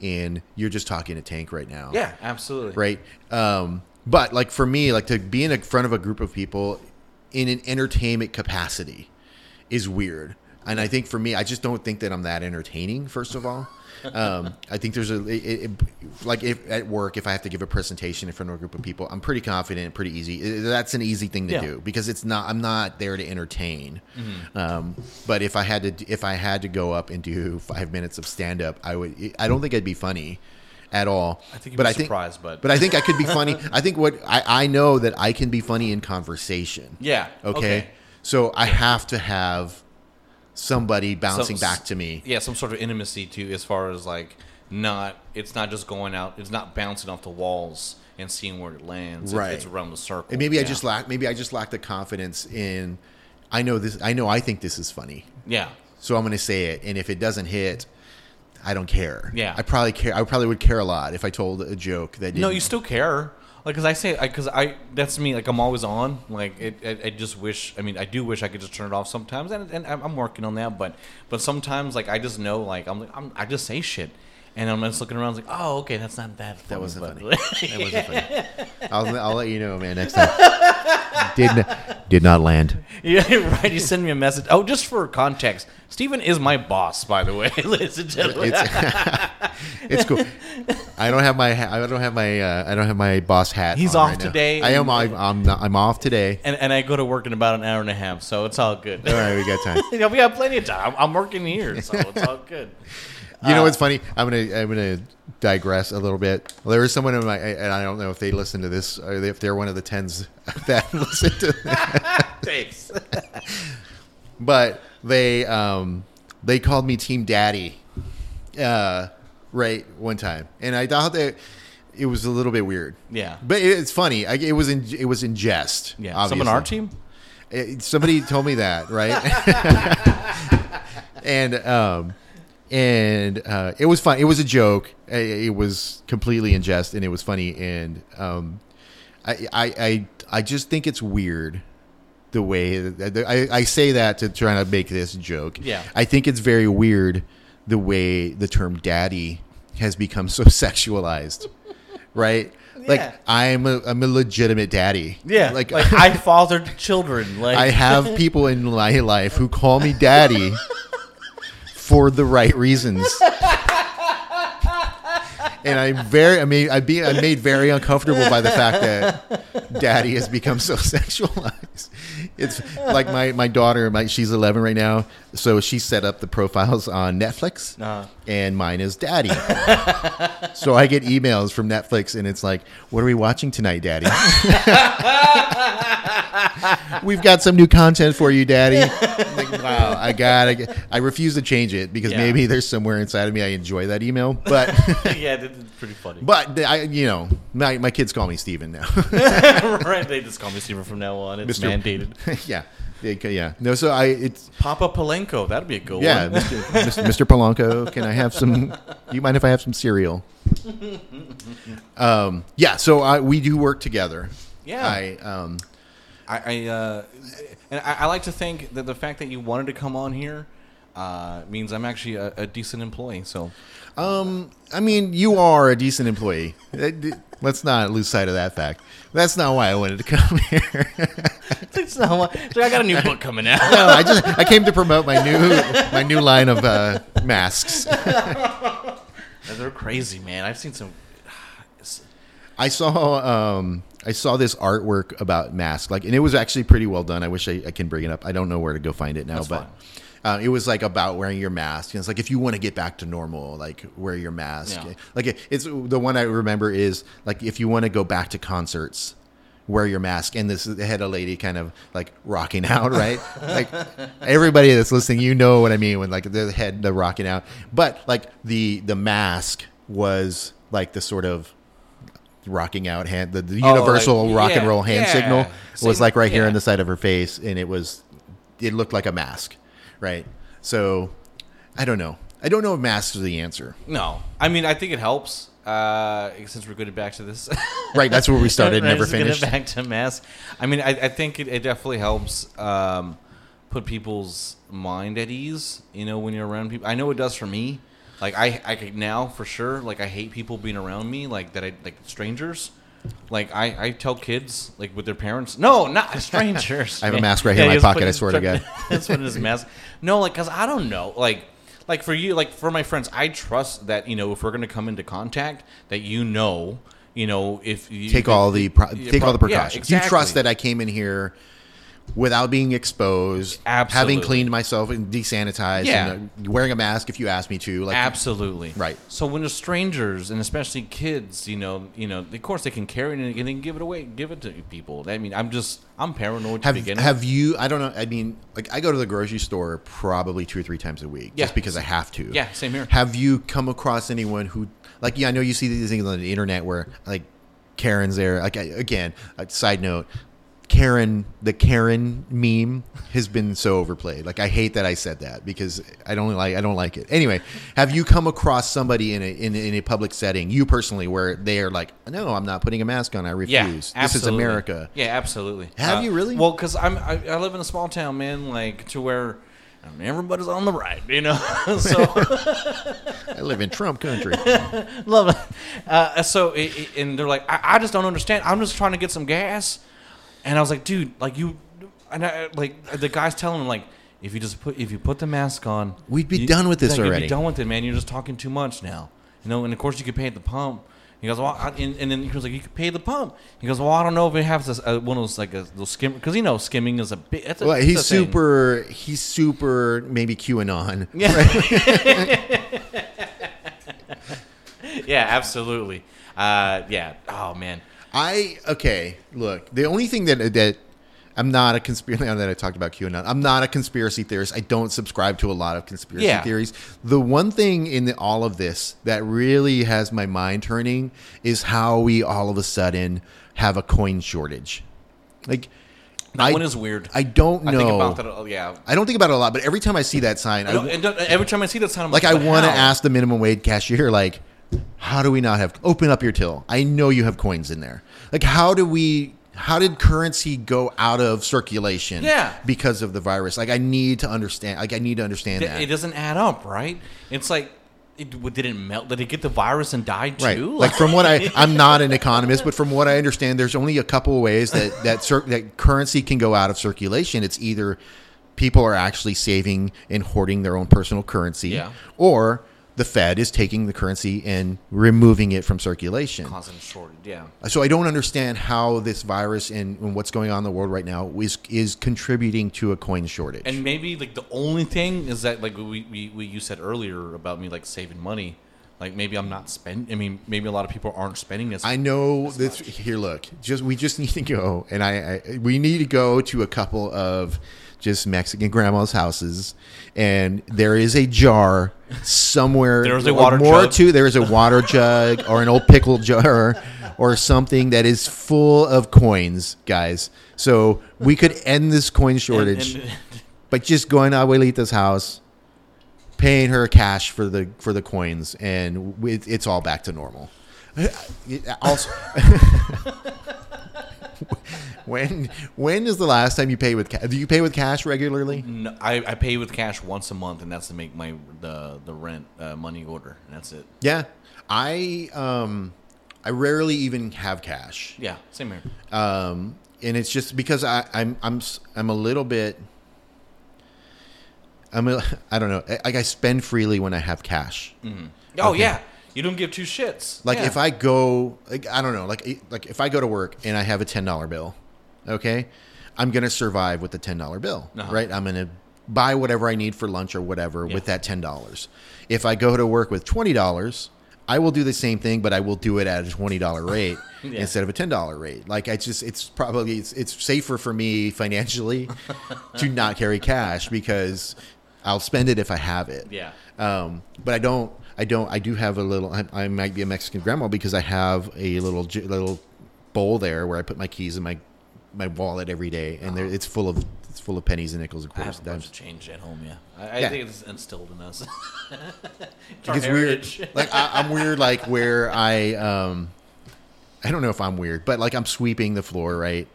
and you're just talking to Tank right now, Yeah, absolutely. right? Um, but like for me, like to be in front of a group of people in an entertainment capacity is weird, and I think for me, I just don't think that I'm that entertaining. First of all. um, I think there's a it, it, like if at work if I have to give a presentation in front of a group of people, I'm pretty confident, pretty easy. I- That's an easy thing to Yeah. do because it's not I'm not there to entertain. Mm-hmm. Um, but if I had to if I had to go up and do five minutes of stand up, I would. I don't think I'd be funny at all. I think you'd but be I think, surprised, but- but I think I could be funny. I think what I I know that I can be funny in conversation. Yeah. Okay. So I have to have somebody bouncing So- back to me. Yeah, some sort of intimacy too, as far as like not. It's not just going out. It's not bouncing off the walls and seeing where it lands. Right. it's around the circle. And maybe I just lack. Maybe I just lack the confidence in. I know this. I know. I think this is funny. Yeah. So I'm going to say it, and if it doesn't hit, I don't care. Yeah. I probably care. I probably would care a lot if I told a joke that didn't. No, you still care. Like, cause I say, cause I that's me. Like, I'm always on. Like, it, I, I just wish. I mean, I do wish I could just turn it off sometimes, and, and I'm I'm working on that. But but sometimes, like, I just know, like, I'm, I'm I just say shit, and I'm just looking around, like, oh, okay, that's not that. that wasn't funny. that wasn't funny. I'll, I'll let you know, man. Next time. did not, did not land. Yeah, right. You send me a message. Oh, just for context, Stephen is my boss, by the way, ladies and gentlemen. It's it's cool. I don't have my I don't have my uh, I don't have my boss hat. He's on off right now. today I am. I'm I'm, not, I'm off today. and, and I go to work in about an hour and a half, so it's all good. All right, we got time. you know, we have plenty of time. I'm, I'm working here, so it's all good. You know Uh, what's funny? I'm gonna I'm gonna digress a little bit. There is someone in my and I don't know if they listen to this or if they're one of the tens that listen to Thanks. but they um they called me Team Daddy, uh, right one time, and I thought that it was a little bit weird. Yeah. but it's funny. I, it was in it was in jest. Yeah. obviously. Someone on our team? It- somebody told me that, right? and um, and uh, it was fun. It was a joke. It, was completely in jest, and it was funny. And um, I, I, I, I just think it's weird the way that, I, I say that to try to make this joke. Yeah. I think it's very weird the way the term "daddy" has become so sexualized, right? Yeah. Like I'm a, I'm a legitimate daddy. Yeah. like, Like, I fathered children. Like I have people in my life who call me daddy for the right reasons. And I'm very, I mean, I be, I'm made very uncomfortable by the fact that daddy has become so sexualized. It's like my, my daughter, my, she's 11 right now. So she set up the profiles on Netflix Uh-huh. And mine is daddy. so I get emails from Netflix and it's like, what are we watching tonight, daddy? We've got some new content for you, Daddy. like, wow, I got it. I refuse to change it because Yeah. maybe there's somewhere inside of me I enjoy that email. But, yeah, it's pretty funny. but I, you know, my, my kids call me Steven now. right? They just call me Steven from now on. It's Mr. mandated. yeah, They yeah. No, so I it's Papa Palenko. That'd be a good yeah, one. Mr. Mr. Mr. Polanco. Can I have some? Do you mind if I have some cereal? Um, yeah. So I, we do work together. Yeah. I um, I, I uh, and I, I like to think that the fact that you wanted to come on here uh, means I'm actually a, a decent employee. So Um, I mean, you are a decent employee. Let's not lose sight of that fact. That's not why I wanted to come here. it's not so I got a new book coming out. no, I just I came to promote my new my new line of uh, masks. They're crazy, man. I've seen some. I saw um, I saw this artwork about masks, like, and it was actually pretty well done. I wish I, I can bring it up. I don't know where to go find it now, That's but Uh, it was like about wearing your mask. And it's like if you want to get back to normal, like wear your mask. Yeah. Like it, it's the one I remember is like if you want to go back to concerts, wear your mask. And this they had a lady kind of like rocking out, right? like everybody that's listening, you know what I mean when like the head the rocking out. But like the the mask was like the sort of rocking out hand the, the Oh, like, universal rock and roll hand yeah. signal was like right here yeah. on the side of her face and it was it looked like a mask right so i don't know i don't know if masks are the answer No, I mean I think it helps. Uh, since we're getting back to this, right that's where we started never finished Back to mass. I mean, I, I think it, it definitely helps um, put people's mind at ease. You know, when you're around people. I know it does for me. Like I, I now for sure. Like I hate people being around me. Like that. I like strangers. Like I, I tell kids like with their parents. No, not strangers. I have a mask right here in my pocket, I swear to God. That's what his mask. No, like because I don't know. Like like for you, like for my friends, I trust that you know if we're gonna come into contact, that you know, you know if you take all the pro- Yeah, take all the pro- yeah, precautions you trust that i came in here without being exposed Absolutely. having cleaned myself and desanitized Yeah. and uh, wearing a mask if you ask me to like Absolutely. Right. So when there's strangers and especially kids, you know, you know, of course they can carry it and then give it away, give it to people. I mean, I'm just, I'm paranoid to Have, begin have you? I don't know. I mean, like I go to the grocery store probably two or three times a week, Yeah. just because I have to. Yeah, same here. Have you come across anyone who, like, yeah, I know you see these things on the internet where like Karen's there. Like I- again, a side note, Karen, the Karen meme has been so overplayed. Like I hate that I said that because I don't like I don't like it. Anyway, have you come across somebody in a in, in a public setting, you personally, where they are like, no, I'm not putting a mask on. I refuse. Yeah, this is. America. Yeah, absolutely. Have you really? Well, because I'm, I, I live in a small town, man, like to where I mean, everybody's on the right, you know. so I live in Trump country. love it. Uh, so it, it- and they're like, I, I just don't understand. I'm just trying to get some gas, and I was like, dude, like you, and I, like the guy's telling him like. If you just put if you put the mask on, We'd be you- done with this like, You'd already. be done with it, man. You're just talking too much now, you know. And of course, you could pay at the pump. He goes, well, I, and, and then he was like, you could pay the pump. He goes, well, I don't know if it has this, uh, one of those like a those skim because you know skimming is a. That's a, Well, he's a thing. super. He's super. Maybe QAnon. Yeah. yeah, absolutely. Uh, yeah. Oh man. I okay. Look, the only thing that that I'm not a conspiracy. Now that I talked about QAnon, I'm not a conspiracy theorist. I don't subscribe to a lot of conspiracy Yeah. theories. The one thing in the, all of this that really has my mind turning is how we all of a sudden have a coin shortage. Like, That I, one is weird. I don't I know. think about that. Yeah. I don't think about it a lot, but every time I see that sign, I I, and every time I see that sign, I'm like like, I want to ask the minimum wage cashier, like, how do we not have open up your till? I know you have coins in there. Like, how do we? How did currency go out of circulation? Yeah. because of the virus. Like, I need to understand. Like, I need to understand It, that. it doesn't add up, right? It's like, it, did it melt? Did it get the virus and die too? Right. Like from what I, I'm not an economist, but from what I understand, there's only a couple of ways that that cir- that currency can go out of circulation. It's either people are actually saving and hoarding their own personal currency, Yeah. or the Fed is taking the currency and removing it from circulation. causing shortage. Yeah. So I don't understand how this virus and, and what's going on in the world right now is is contributing to a coin shortage. And maybe like the only thing is that like we, we, we you said earlier about me like saving money. Like maybe I'm not spend. I mean, maybe a lot of people aren't spending as. I know this. Here, look. Just we just need to go, and I, I we need to go to a couple of just Mexican grandma's houses, and there is a jar somewhere. There's a water more jug. too. There is a water jug or an old pickle jar or something that is full of coins, guys. So we could end this coin shortage and- by just going to Abuelita's house, paying her cash for the for the coins, and we- it's all back to normal. Also, when when is the last time you pay with cash? Do you pay with cash regularly? No, I, I pay with cash once a month, and that's to make my the the rent uh, money order, and that's it. Yeah, I um I rarely even have cash. Yeah, same here. um, and it's just because I, I'm I'm I'm a little bit. I'm a, I don't know. Like I spend freely when I have cash. Oh Okay. yeah, you don't give two shits. Like Yeah. if I go, like I don't know, like like if I go to work and I have a ten dollar bill, okay, I'm gonna survive with the ten dollar bill, Uh-huh. right? I'm gonna buy whatever I need for lunch or whatever Yeah. with that ten dollars. If I go to work with twenty dollars, I will do the same thing, but I will do it at a twenty dollar rate Yeah. instead of a ten dollar rate. Like I just, it's probably it's, it's safer for me financially to not carry cash because I'll spend it if I have it. Yeah. Um, but I don't. I don't. I do have a little. I, I might be a Mexican grandma because I have a little little bowl there where I put my keys and my my wallet every day, and there, it's full of it's full of pennies and nickels, of course. I have a bunch of change at home. Yeah, I, I Yeah. think it's instilled in us. it's weird. Like I, I'm weird. Like where I um, I don't know if I'm weird, but like I'm sweeping the floor, right?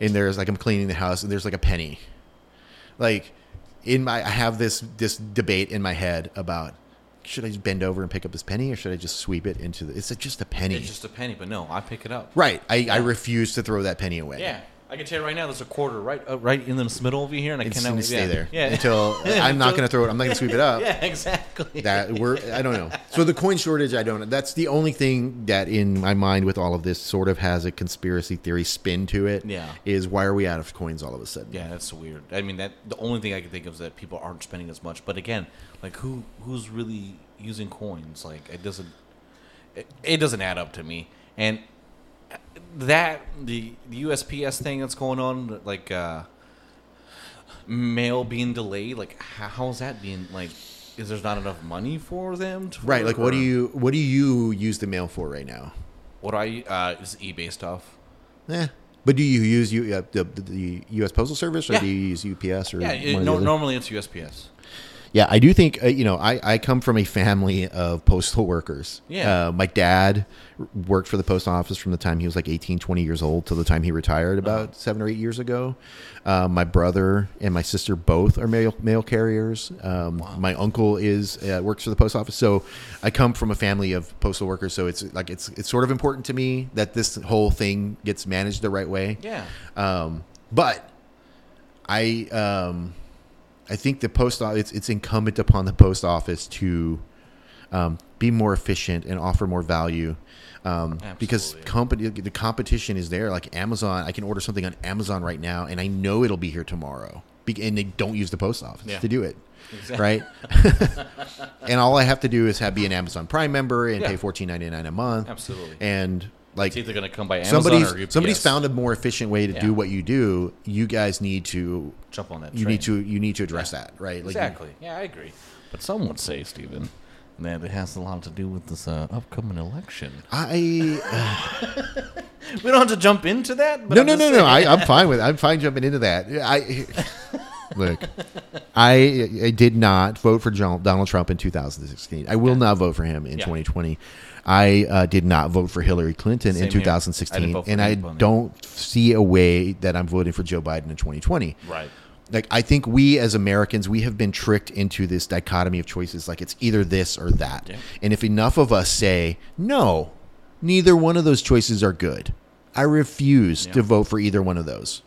And there's like I'm cleaning the house, and there's like a penny. Like in my, I have this this debate in my head about should I just bend over and pick up this penny, or should I just sweep it into the? It's just a penny, It's just a penny, but no, I pick it up. right? I, I refuse to throw that penny away. Yeah, I can tell you right now. There's a quarter right, uh, right in the middle over here, and I It's cannot stay yeah. there Yeah, until I'm not going to throw it. I'm not going to sweep it up. Yeah, exactly. that we're I don't know. So the coin shortage, I don't. know. That's the only thing that in my mind with all of this sort of has a conspiracy theory spin to it. Yeah. is why are we out of coins all of a sudden? Yeah, that's weird. I mean, that the only thing I can think of is that people aren't spending as much. But again, like who who's really using coins? Like it doesn't it, it doesn't add up to me. And that the the USPS thing that's going on, like uh, mail being delayed. Like how, how is that being like? Is there not enough money for them? To, Right. Like, what do you what do you use the mail for right now? What I uh, is eBay stuff? Eh. But do you use you uh, the, the U.S. Postal Service or Yeah. do you use UPS or Yeah, it, no, normally it's USPS. Yeah, I do think uh, you know. I, I come from a family of postal workers. Yeah. uh, my dad worked for the post office from the time he was like 18, 20 years old till the time he retired about Uh-huh. seven or eight years ago. Uh, my brother and my sister both are mail mail carriers. Um, My uncle is uh, works for the post office. So I come from a family of postal workers. So it's like it's it's sort of important to me that this whole thing gets managed the right way. Yeah. Um, but I um, I think the post it's, it's incumbent upon the post office to um, be more efficient and offer more value. Um, because company the competition is there. Like Amazon, I can order something on Amazon right now, and I know it'll be here tomorrow. Be- and they don't use the post office Yeah. to do it, Exactly. right? and all I have to do is have be an Amazon Prime member and Yeah. pay fourteen ninety nine a month. Absolutely. And like It's either going to come by Amazon somebody's somebody's found a more efficient way to Yeah. do what you do. You guys need to jump on that. you need to you need to address that, right? Like, exactly. Yeah, I agree. But some would say, Stephen, that it has a lot to do with this uh, upcoming election. I We don't have to jump into that. But no I'm no no no. I, I'm fine with I'm fine jumping into that. I look. I I did not vote for John, Donald Trump in 2016. I will not vote for him in Yeah. 2020. I uh, did not vote for Hillary Clinton Same in here. I 2016, didn't vote for and I don't see a way that I'm voting for Joe Biden in 2020. Right. like I think we as Americans we have been tricked into this dichotomy of choices like it's either this or that. Yeah. And if enough of us say, "No, neither one of those choices are good." I refuse Yeah. to vote for either one of those.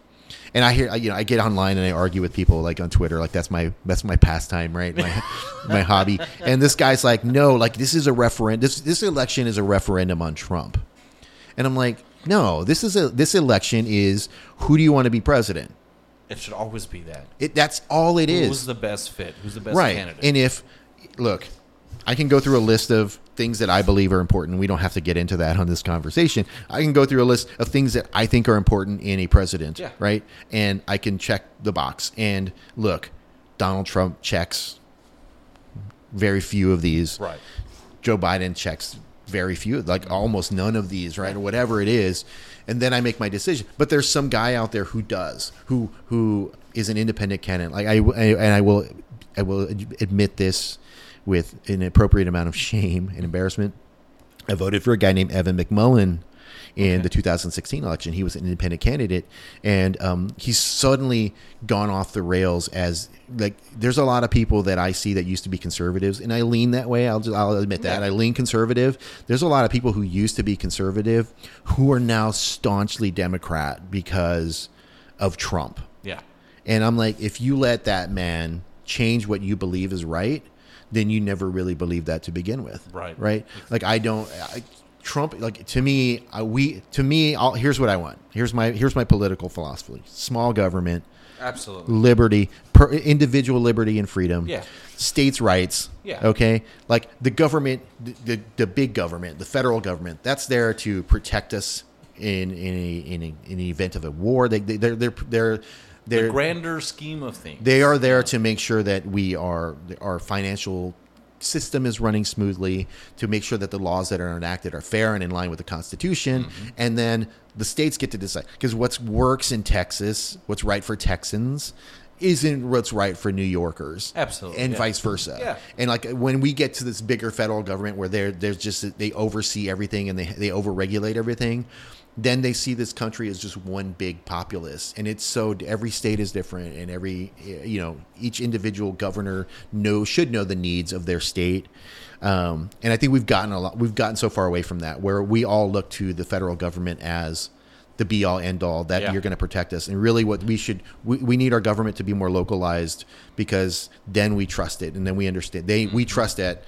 And I hear you know I get online and I argue with people like on Twitter like that's my that's my pastime, right? My my hobby. And this guy's like, "No, like this is a referendum this this election is a referendum on Trump." And I'm like, "No, this is a this election is who do you want to be president?" It should always be that. It, that's all it is. Who's the best fit? Who's the best right. candidate? And if look, I can go through a list of things that I believe are important. We don't have to get into that on this conversation. I can go through a list of things that I think are important in a president, Yeah. right? And I can check the box. And look, Donald Trump checks very few of these. right. Joe Biden checks very few, like almost none of these, right, or whatever it is, and then I make my decision. But there's some guy out there who does, who who is an independent candidate. Like I, I and I will, I will admit this with an appropriate amount of shame and embarrassment. I voted for a guy named Evan McMullin in Okay. the 2016 election. He was an independent candidate, and um, he's suddenly gone off the rails. As like, there's a lot of people that I see that used to be conservatives, and I lean that way. I'll just, I'll admit that Yeah. I lean conservative. There's a lot of people who used to be conservative who are now staunchly Democrat because of Trump. Yeah. And I'm like, if you let that man change what you believe is right, then you never really believed that to begin with. Right. Right. Like I don't. I, Trump, like to me, uh, we to me, I'll, here's what I want. Here's my here's my political philosophy: small government, Absolutely. liberty, per, individual liberty and freedom, Yeah. states' rights. Yeah. Okay. Like the government, the, the the big government, the federal government, that's there to protect us in in a in, a, in the event of a war. They they they're they're they're, The they're grander scheme of things. they are there to make sure that we are our financial system is running smoothly to make sure that the laws that are enacted are fair and in line with the constitution Mm-hmm. and then the states get to decide because what works in texas what's right for texans isn't what's right for new yorkers Absolutely, and yeah. vice versa Yeah. and like when we get to this bigger federal government where they're there's just they oversee everything and they they overregulate everything then they see this country as just one big populace. And it's so every state is different and every you know each individual governor know should know the needs of their state. Um, and i think we've gotten a lot we've gotten so far away from that where we all look to the federal government as the be all end all that Yeah. you're going to protect us. And really what we should we, we need our government to be more localized because then we trust it and then we understand they we trust that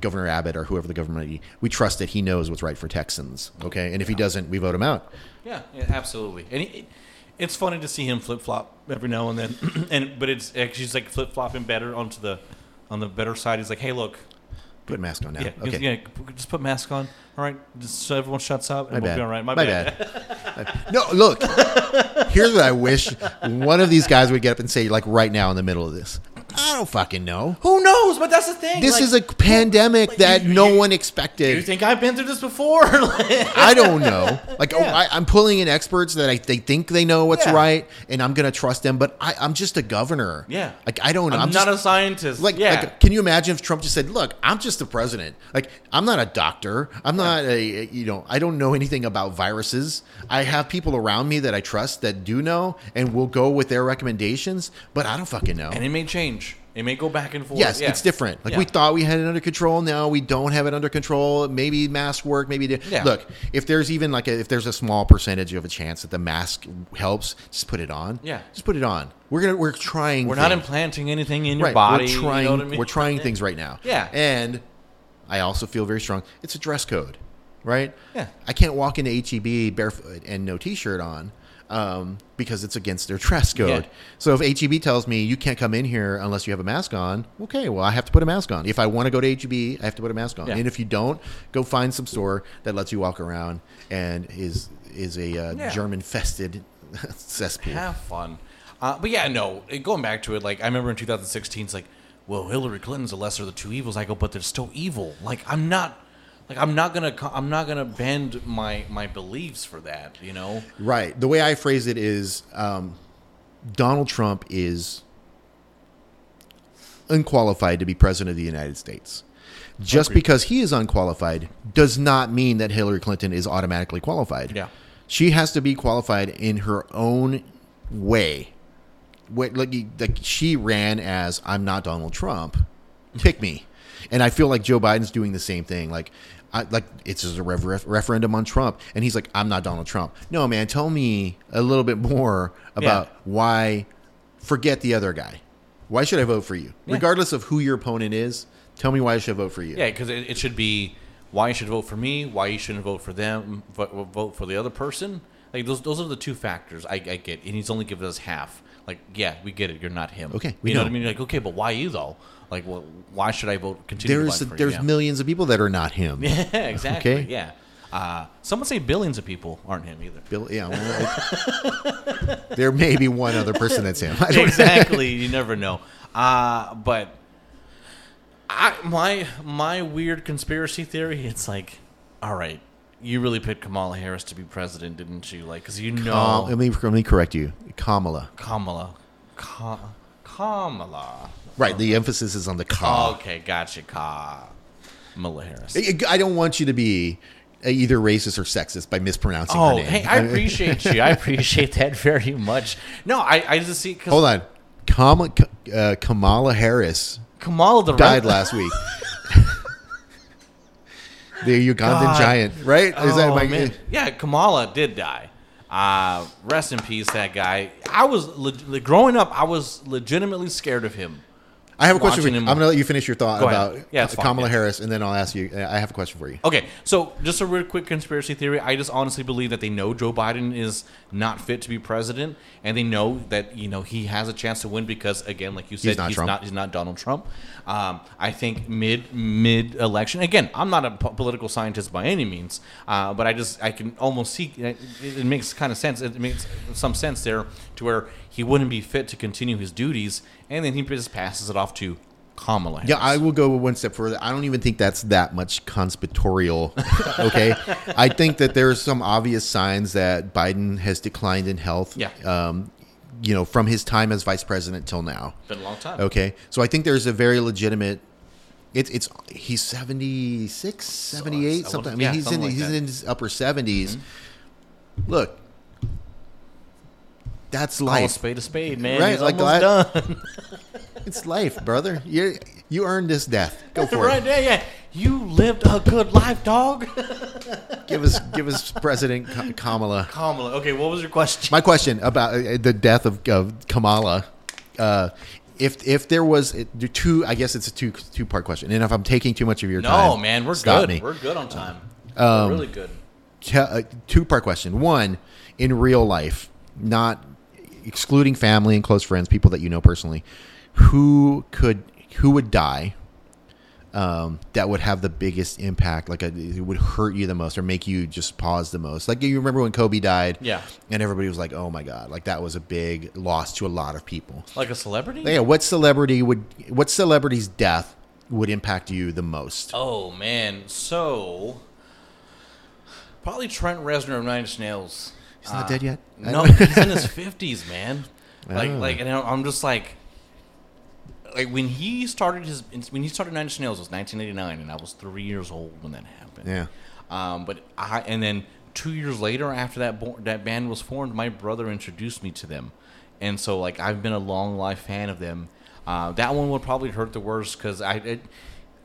governor abbott or whoever the government we trust that he knows what's right for texans okay and if he doesn't we vote him out Yeah, yeah absolutely. And it, it's funny to see him flip flop every now and then, and but it's actually he's like flip flopping better onto the on the better side. He's like, hey, look, put mask on now yeah, okay yeah, just put mask on. All right, just so everyone shuts up, and My we'll bad. be all right. My, My bad. no look here's what i wish one of these guys would get up and say like right now in the middle of this i don't fucking know Who knows? But that's the thing. this like, is a pandemic like, that you- no you- one expected you think I've been through this before? I don't know. Like oh, Yeah. I, I'm pulling in experts that I they think they know what's Yeah. right, and I'm gonna trust them. But I, I'm just a governor. Yeah. Like I don't know. I'm, I'm, not just, a scientist. like, yeah. like, can you imagine if Trump just said, "Look, I'm just the president. Like, I'm not a doctor. I'm not a, you know, I don't know anything about viruses. I have people around me that I trust that do know, and will go with their recommendations. But I don't fucking know. and it may change. It may go back and forth. Yes, Yeah. it's different. Like Yeah. we thought we had it under control. Now we don't have it under control. Maybe mask work. Maybe Yeah. look. If there's even like a, if there's a small percentage of a chance that the mask helps, just put it on. Yeah. just put it on. We're gonna we're trying. We're not implanting anything in your right. body. We're you know trying. I mean? We're trying things right now. Yeah. and I also feel very strong. It's a dress code, right? Yeah. I can't walk into HEB barefoot and no t-shirt on. Um, because it's against their dress code. Yeah. So if HEB tells me you can't come in here unless you have a mask on, okay, well I have to put a mask on. If I want to go to HEB, I have to put a mask on. Yeah. And if you don't, go find some store that lets you walk around and is is a uh, Yeah. germ infested cesspool. have fun. Uh, but yeah, no. Going back to it, like I remember in 2016, it's like, well, Hillary Clinton's the lesser of the two evils. I go, but they're still evil. Like I'm not, like I'm not gonna, I'm not gonna bend my my beliefs for that. You know? Right. The way I phrase it is um, Donald Trump is unqualified to be president of the United States. Just Agreed. because he is unqualified does not mean that Hillary Clinton is automatically qualified. Yeah. She has to be qualified in her own way. What, like, like she ran as I'm not Donald Trump. Pick me. And I feel like Joe Biden's doing the same thing. Like, I, like it's just a rev- referendum on Trump, and he's like, "I'm not Donald Trump." No, man, tell me a little bit more about Yeah. why. Forget the other guy. Why should I vote for you, Yeah. regardless of who your opponent is? Tell me why I should vote for you. Yeah, because it, it should be why you should vote for me, why you shouldn't vote for them, vote, vote for the other person. Like those, those are the two factors I, I get, and he's only given us half. Like, yeah, we get it. You're not him. Okay, we you know, know. what I mean? Like, okay, but why you though? Like, well, why should I vote? Continue There's to vote for there's you? Millions of people that are not him. Yeah, exactly. Okay. Yeah. Uh, some would say billions of people aren't him either. Bill, yeah, well, it- there may be one other person that's him. Exactly. you never know. Uh, but I my my weird conspiracy theory. It's like, all right, you really picked Kamala Harris to be president, didn't you? Like, because you know Kam- let me let me correct you, Kamala. Kamala, Ka- Kamala. Right, the emphasis is on the Ka. Okay, gotcha. Kamala Harris. I I don't want you to be uh, either racist or sexist by mispronouncing her Oh, name. hey, I appreciate you. I appreciate that very much. No, I, I just see Hold on, Kamala, uh, Kamala Harris Kamala the died last week. the Ugandan God. giant, right? Is oh, that my man. Yeah, Kamala did die. Uh, rest in peace, that guy. I was leg- growing up. I was legitimately scared of him. I have a question for you. I'm going to let you finish your thought Go ahead. about Yeah, fine, Kamala. Harris, and then I'll ask you. I have a question for you. Okay, so just a real quick conspiracy theory. I just honestly believe that they know Joe Biden is not fit to be president, and they know that you know he has a chance to win because, again, like you said, He's not he's Trump. not he's not Donald Trump. Um, I think mid mid election. Again, I'm not a political scientist by any means, uh, but I just I can almost see it, it makes kind of sense. It makes some sense there to where he wouldn't be fit to continue his duties, and then he just passes it off to Kamala. Harris. Yeah, I will go one step further. I don't even think that's that much conspiratorial. okay, I think that there are some obvious signs that Biden has declined in health. Yeah. Um, you know, from his time as vice president till now. been a long time. Okay, so I think there's a very legitimate. It's it's he's 76, 78, I something. I mean, yeah, he's in like he's that. Mm-hmm. in his upper 70s. Look, that's Call a life. spade a spade, man. Right, He's like almost that- done. It's life, brother. You you earned this death. Go for right it. there, yeah. You lived a good life, dog. Give us give us President Kamala. Kamala. Okay, what was your question? My question about uh, the death of, of Kamala. Uh, if if there was uh, two, I guess it's a two two part question. And if I'm taking too much of your time, no, man, we're good. me. We're good on time. Um, we're really good. two part question. One, in real life, not excluding family and close friends, people that you know personally, who could who would die um, that would have the biggest impact? Like a, it would hurt you the most or make you just pause the most. Like you remember when Kobe died, Yeah. and everybody was like, "Oh my god!" Like that was a big loss to a lot of people. Like a celebrity? Yeah, what celebrity would what celebrity's death would impact you the most? Oh man, so probably Trent Reznor of Nine Inch Nails. He's not dead yet? No, he's in his fifties, man. Like, Oh. like, and I'm just like, like when he started his when he started Nine Inch Nails it was 1989, and I was three years old when that happened. Yeah. Um, but I and then two years later, after that bo- that band was formed, my brother introduced me to them, and so like I've been a long life fan of them. Uh, that one would probably hurt the worst because I. It,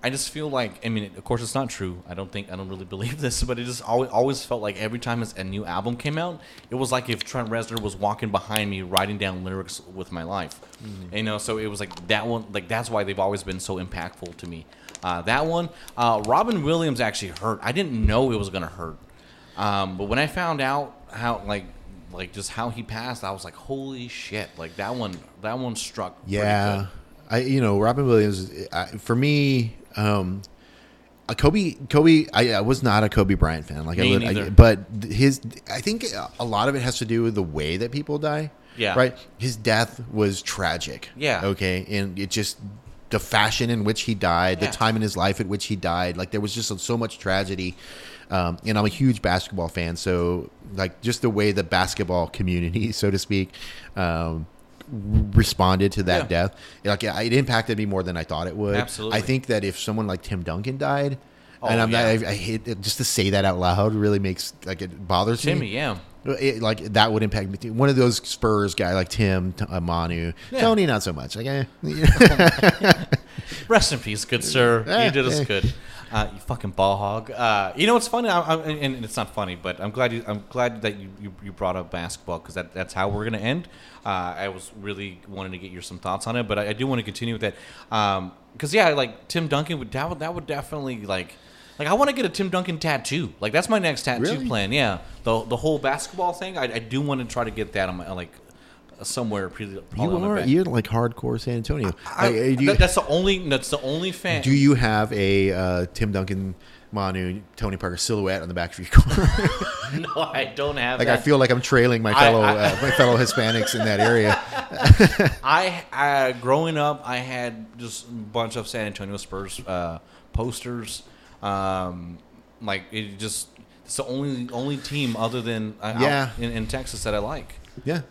I just feel like I mean, of course, it's not true. I don't think I don't really believe this, but it just always always felt like every time a new album came out, it was like if Trent Reznor was walking behind me, writing down lyrics with my life. You know, so it was like that one. Like that's why they've always been so impactful to me. Uh, that one, uh, Robin Williams actually hurt. I didn't know it was gonna hurt, um, but when I found out how like like just how he passed, I was like, holy shit! Like that one, that one struck. Yeah. I you know Robin Williams I, for me. Um, Kobe, Kobe, I, I was not a Kobe Bryant fan. Like, Me I, I, but his, I think a lot of it has to do with the way that people die. Yeah. right. His death was tragic. Yeah. okay, and it just the fashion in which he died, Yeah. the time in his life at which he died. Like, there was just so much tragedy. Um, and I'm a huge basketball fan, so like just the way the basketball community, so to speak, um, responded to that Yeah. death. Like it impacted me more than I thought it would. Absolutely. I think that if someone like Tim Duncan died, Oh, and I'm yeah. not, I, I hate it, just to say that out loud really makes like it bothers Timmy, me. yeah. It, like that would impact me. Too. One of those Spurs guy like Tim, T- uh, Manu, Yeah. Tony, not so much. Like, eh. Rest in peace, good sir. Eh, you did us eh. good. Uh, you fucking ball hog. Uh, you know what's funny? I, I, and it's not funny, but I'm glad you. I'm glad that you, you, you brought up basketball because that, that's how we're gonna end. Uh, I was really wanting to get your some thoughts on it, but I, I do want to continue with that. Because yeah, like Tim Duncan would that would that would definitely like. Like I want to get a Tim Duncan tattoo. Like that's my next tattoo Really? plan. Yeah, the the whole basketball thing. I, I do want to try to get that on my like somewhere. Probably you on are you're like hardcore San Antonio. I, Uh, do, you, that's the only. That's the only fan. do you have a uh, Tim Duncan, Manu, Tony Parker silhouette on the back of your car? no, I don't have like I feel like I'm trailing my fellow I- uh, my fellow Hispanics in that area. I uh, growing up, I had just a bunch of San Antonio Spurs uh, posters. Um, like it just it's the only only team other than uh, Yeah. in, in Texas that I like. Yeah.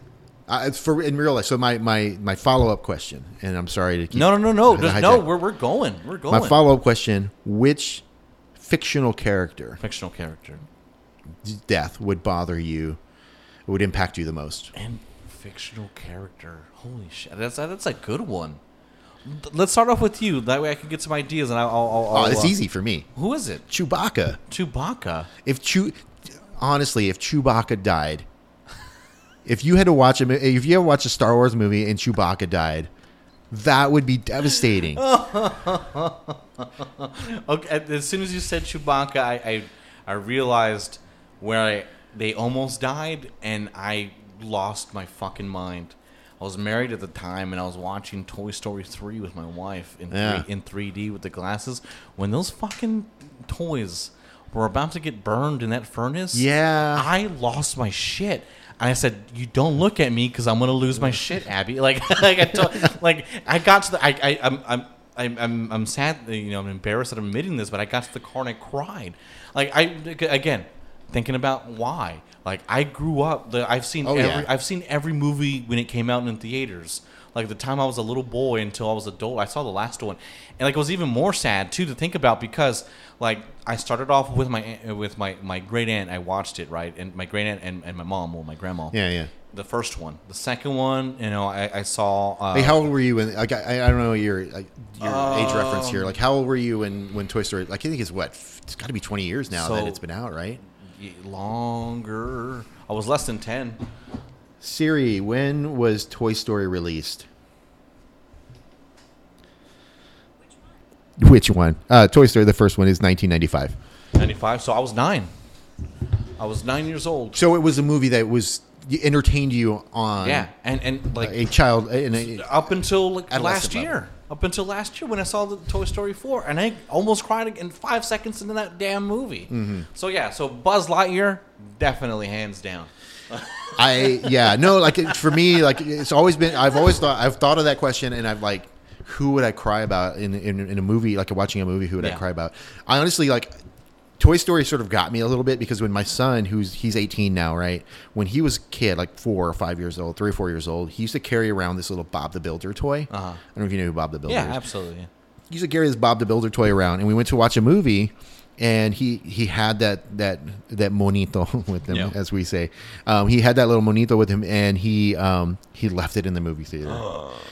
Uh, it's for in real life. So my my my follow up question, and I'm sorry to keep No, no, no, no. No, we're we're going. We're going. my follow up question: Which fictional character Fictional character death would bother you? Would impact you the most? and fictional character. Holy shit, that's that's a good one. Let's start off with you. That way, I can get some ideas, and I'll. I'll, I'll Oh, it's uh, easy for me. Who is it? Chewbacca. Chewbacca. If Chew, honestly, if Chewbacca died, if you had to watch a, if you ever watch a Star Wars movie and Chewbacca died, That would be devastating. Okay, as soon as you said Chewbacca, I I, I realized where I, they almost died, and I lost my fucking mind. I was married at the time, and I was watching Toy Story three with my wife in Yeah. three, in 3D with the glasses. When those fucking toys were about to get burned in that furnace, Yeah. I lost my shit. And I said, "You don't look at me because I'm gonna lose my shit, Abby." Like, like I, told, like I got to the, I, I, I'm, I'm, I'm, I'm, I'm sad. You know, I'm embarrassed that I'm admitting this, but I got to the car and I cried. Like, I again, thinking about why. Like, I grew up. The, I've seen Oh, every, yeah. I've seen every movie when it came out in theaters. Like the time I was a little boy until I was adult, I saw the last one, and like it was even more sad too to think about because like I started off with my with my my great aunt. I watched it right, and my great aunt and, and my mom, well, my grandma. Yeah, yeah. The first one, the second one, you know, I, I saw. Uh, Hey, how old were you when? Like, I, I don't know your like, your age reference Um, here. Like, how old were you when when Toy Story? Like, I think it's what it's got to be twenty years now that it's been out, right? longer. I was less than ten. Siri, when was Toy Story released? Which one? Uh, Toy Story, the first one is 1995. 95, so I was nine. I was nine years old. So it was a movie that was entertained you on Yeah, and and like a child. And a, up until like Adolescent last level. year. Up until last year when I saw the Toy Story 4, and I almost cried in five seconds into that damn movie. Mm-hmm. So yeah, so Buzz Lightyear, definitely hands down. I yeah no like it, for me like it's always been I've always thought I've thought of that question and I've like who would I cry about in in, in a movie like watching a movie who would I cry about I honestly like Toy Story sort of got me a little bit because when my son who's he's 18 now right when he was a kid like four or five years old three or four years old he used to carry around this little Bob the Builder toy Uh-huh. I don't know if you know who Bob the Builder Yeah, is absolutely. he used to carry this Bob the Builder toy around, and we went to watch a movie, and he he had that that that monito with him, Yeah. as we say. Um, he had that little monito with him, and he um, he left it in the movie theater.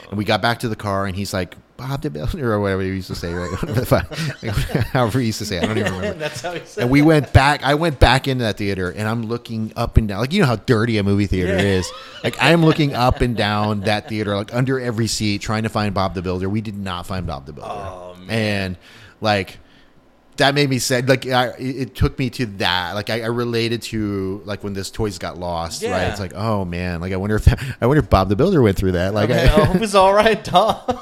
And we got back to the car, and he's like Bob the Builder or whatever he used to say, right? However he used to say, it. I don't even remember. That's how he said. And we went back. I went back into that theater, and I'm looking up and down. Like you know how dirty a movie theater Yeah. is. Like I am looking up and down that theater, like under every seat, trying to find Bob the Builder. We did not find Bob the Builder, Oh, man. and like that made me sad. Like I, it it took me to that. Like I, I related to like when this toys got lost. Right? It's like oh man. Like I wonder if I wonder if Bob the Builder went through that. Like I, I, hope it's all right, Tom.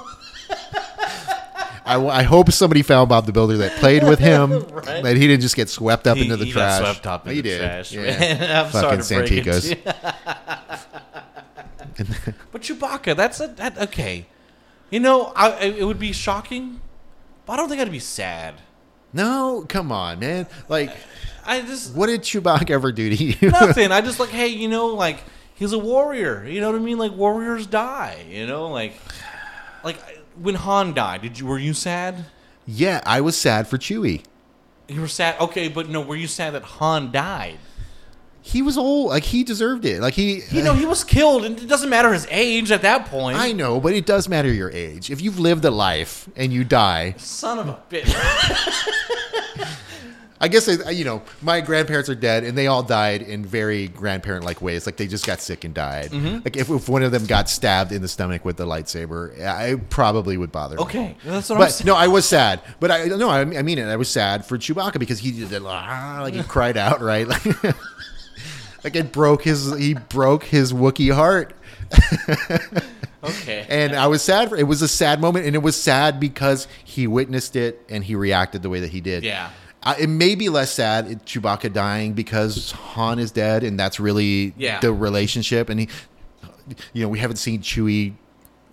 I, I hope somebody found Bob the Builder that played with him. Right. That he didn't just get swept up He- into the he trash. got swept up in he did. trash, Yeah. man. I'm Fucking sorry to break Santikos. But Chewbacca, that's a that okay. You know, I, I- it would be shocking, but I don't think I'd be sad. No, come on, man. Like, I just what did Chewbacca ever do to you? nothing. I just like, hey, you know, like he's a warrior. You know what I mean? Like warriors die. You know, like like when Han died. Did you were you sad? yeah, I was sad for Chewie. You were sad. Okay, but no, were you sad that Han died? He was old. Like he deserved it. Like he. You know, he was killed, and it doesn't matter his age at that point. I know, but it does matter your age. If you've lived a life and you die, Son of a bitch. I guess you know my grandparents are dead, and they all died in very grandparent-like ways. Like they just got sick and died. Mm-hmm. Like if, if one of them got stabbed in the stomach with the lightsaber, I probably would bother. me. Okay, that's what I'm saying. no, I was sad. But I no, I, I mean it. I was sad for Chewbacca because he did like he cried out, right? Like, like it broke his he broke his Wookiee heart, Okay. and I was sad. For, it was a sad moment, and it was sad because he witnessed it and he reacted the way that he did. Yeah. I, it may be less sad Chewbacca dying because Han is dead, and that's really Yeah. the relationship. And he, you know, we haven't seen Chewie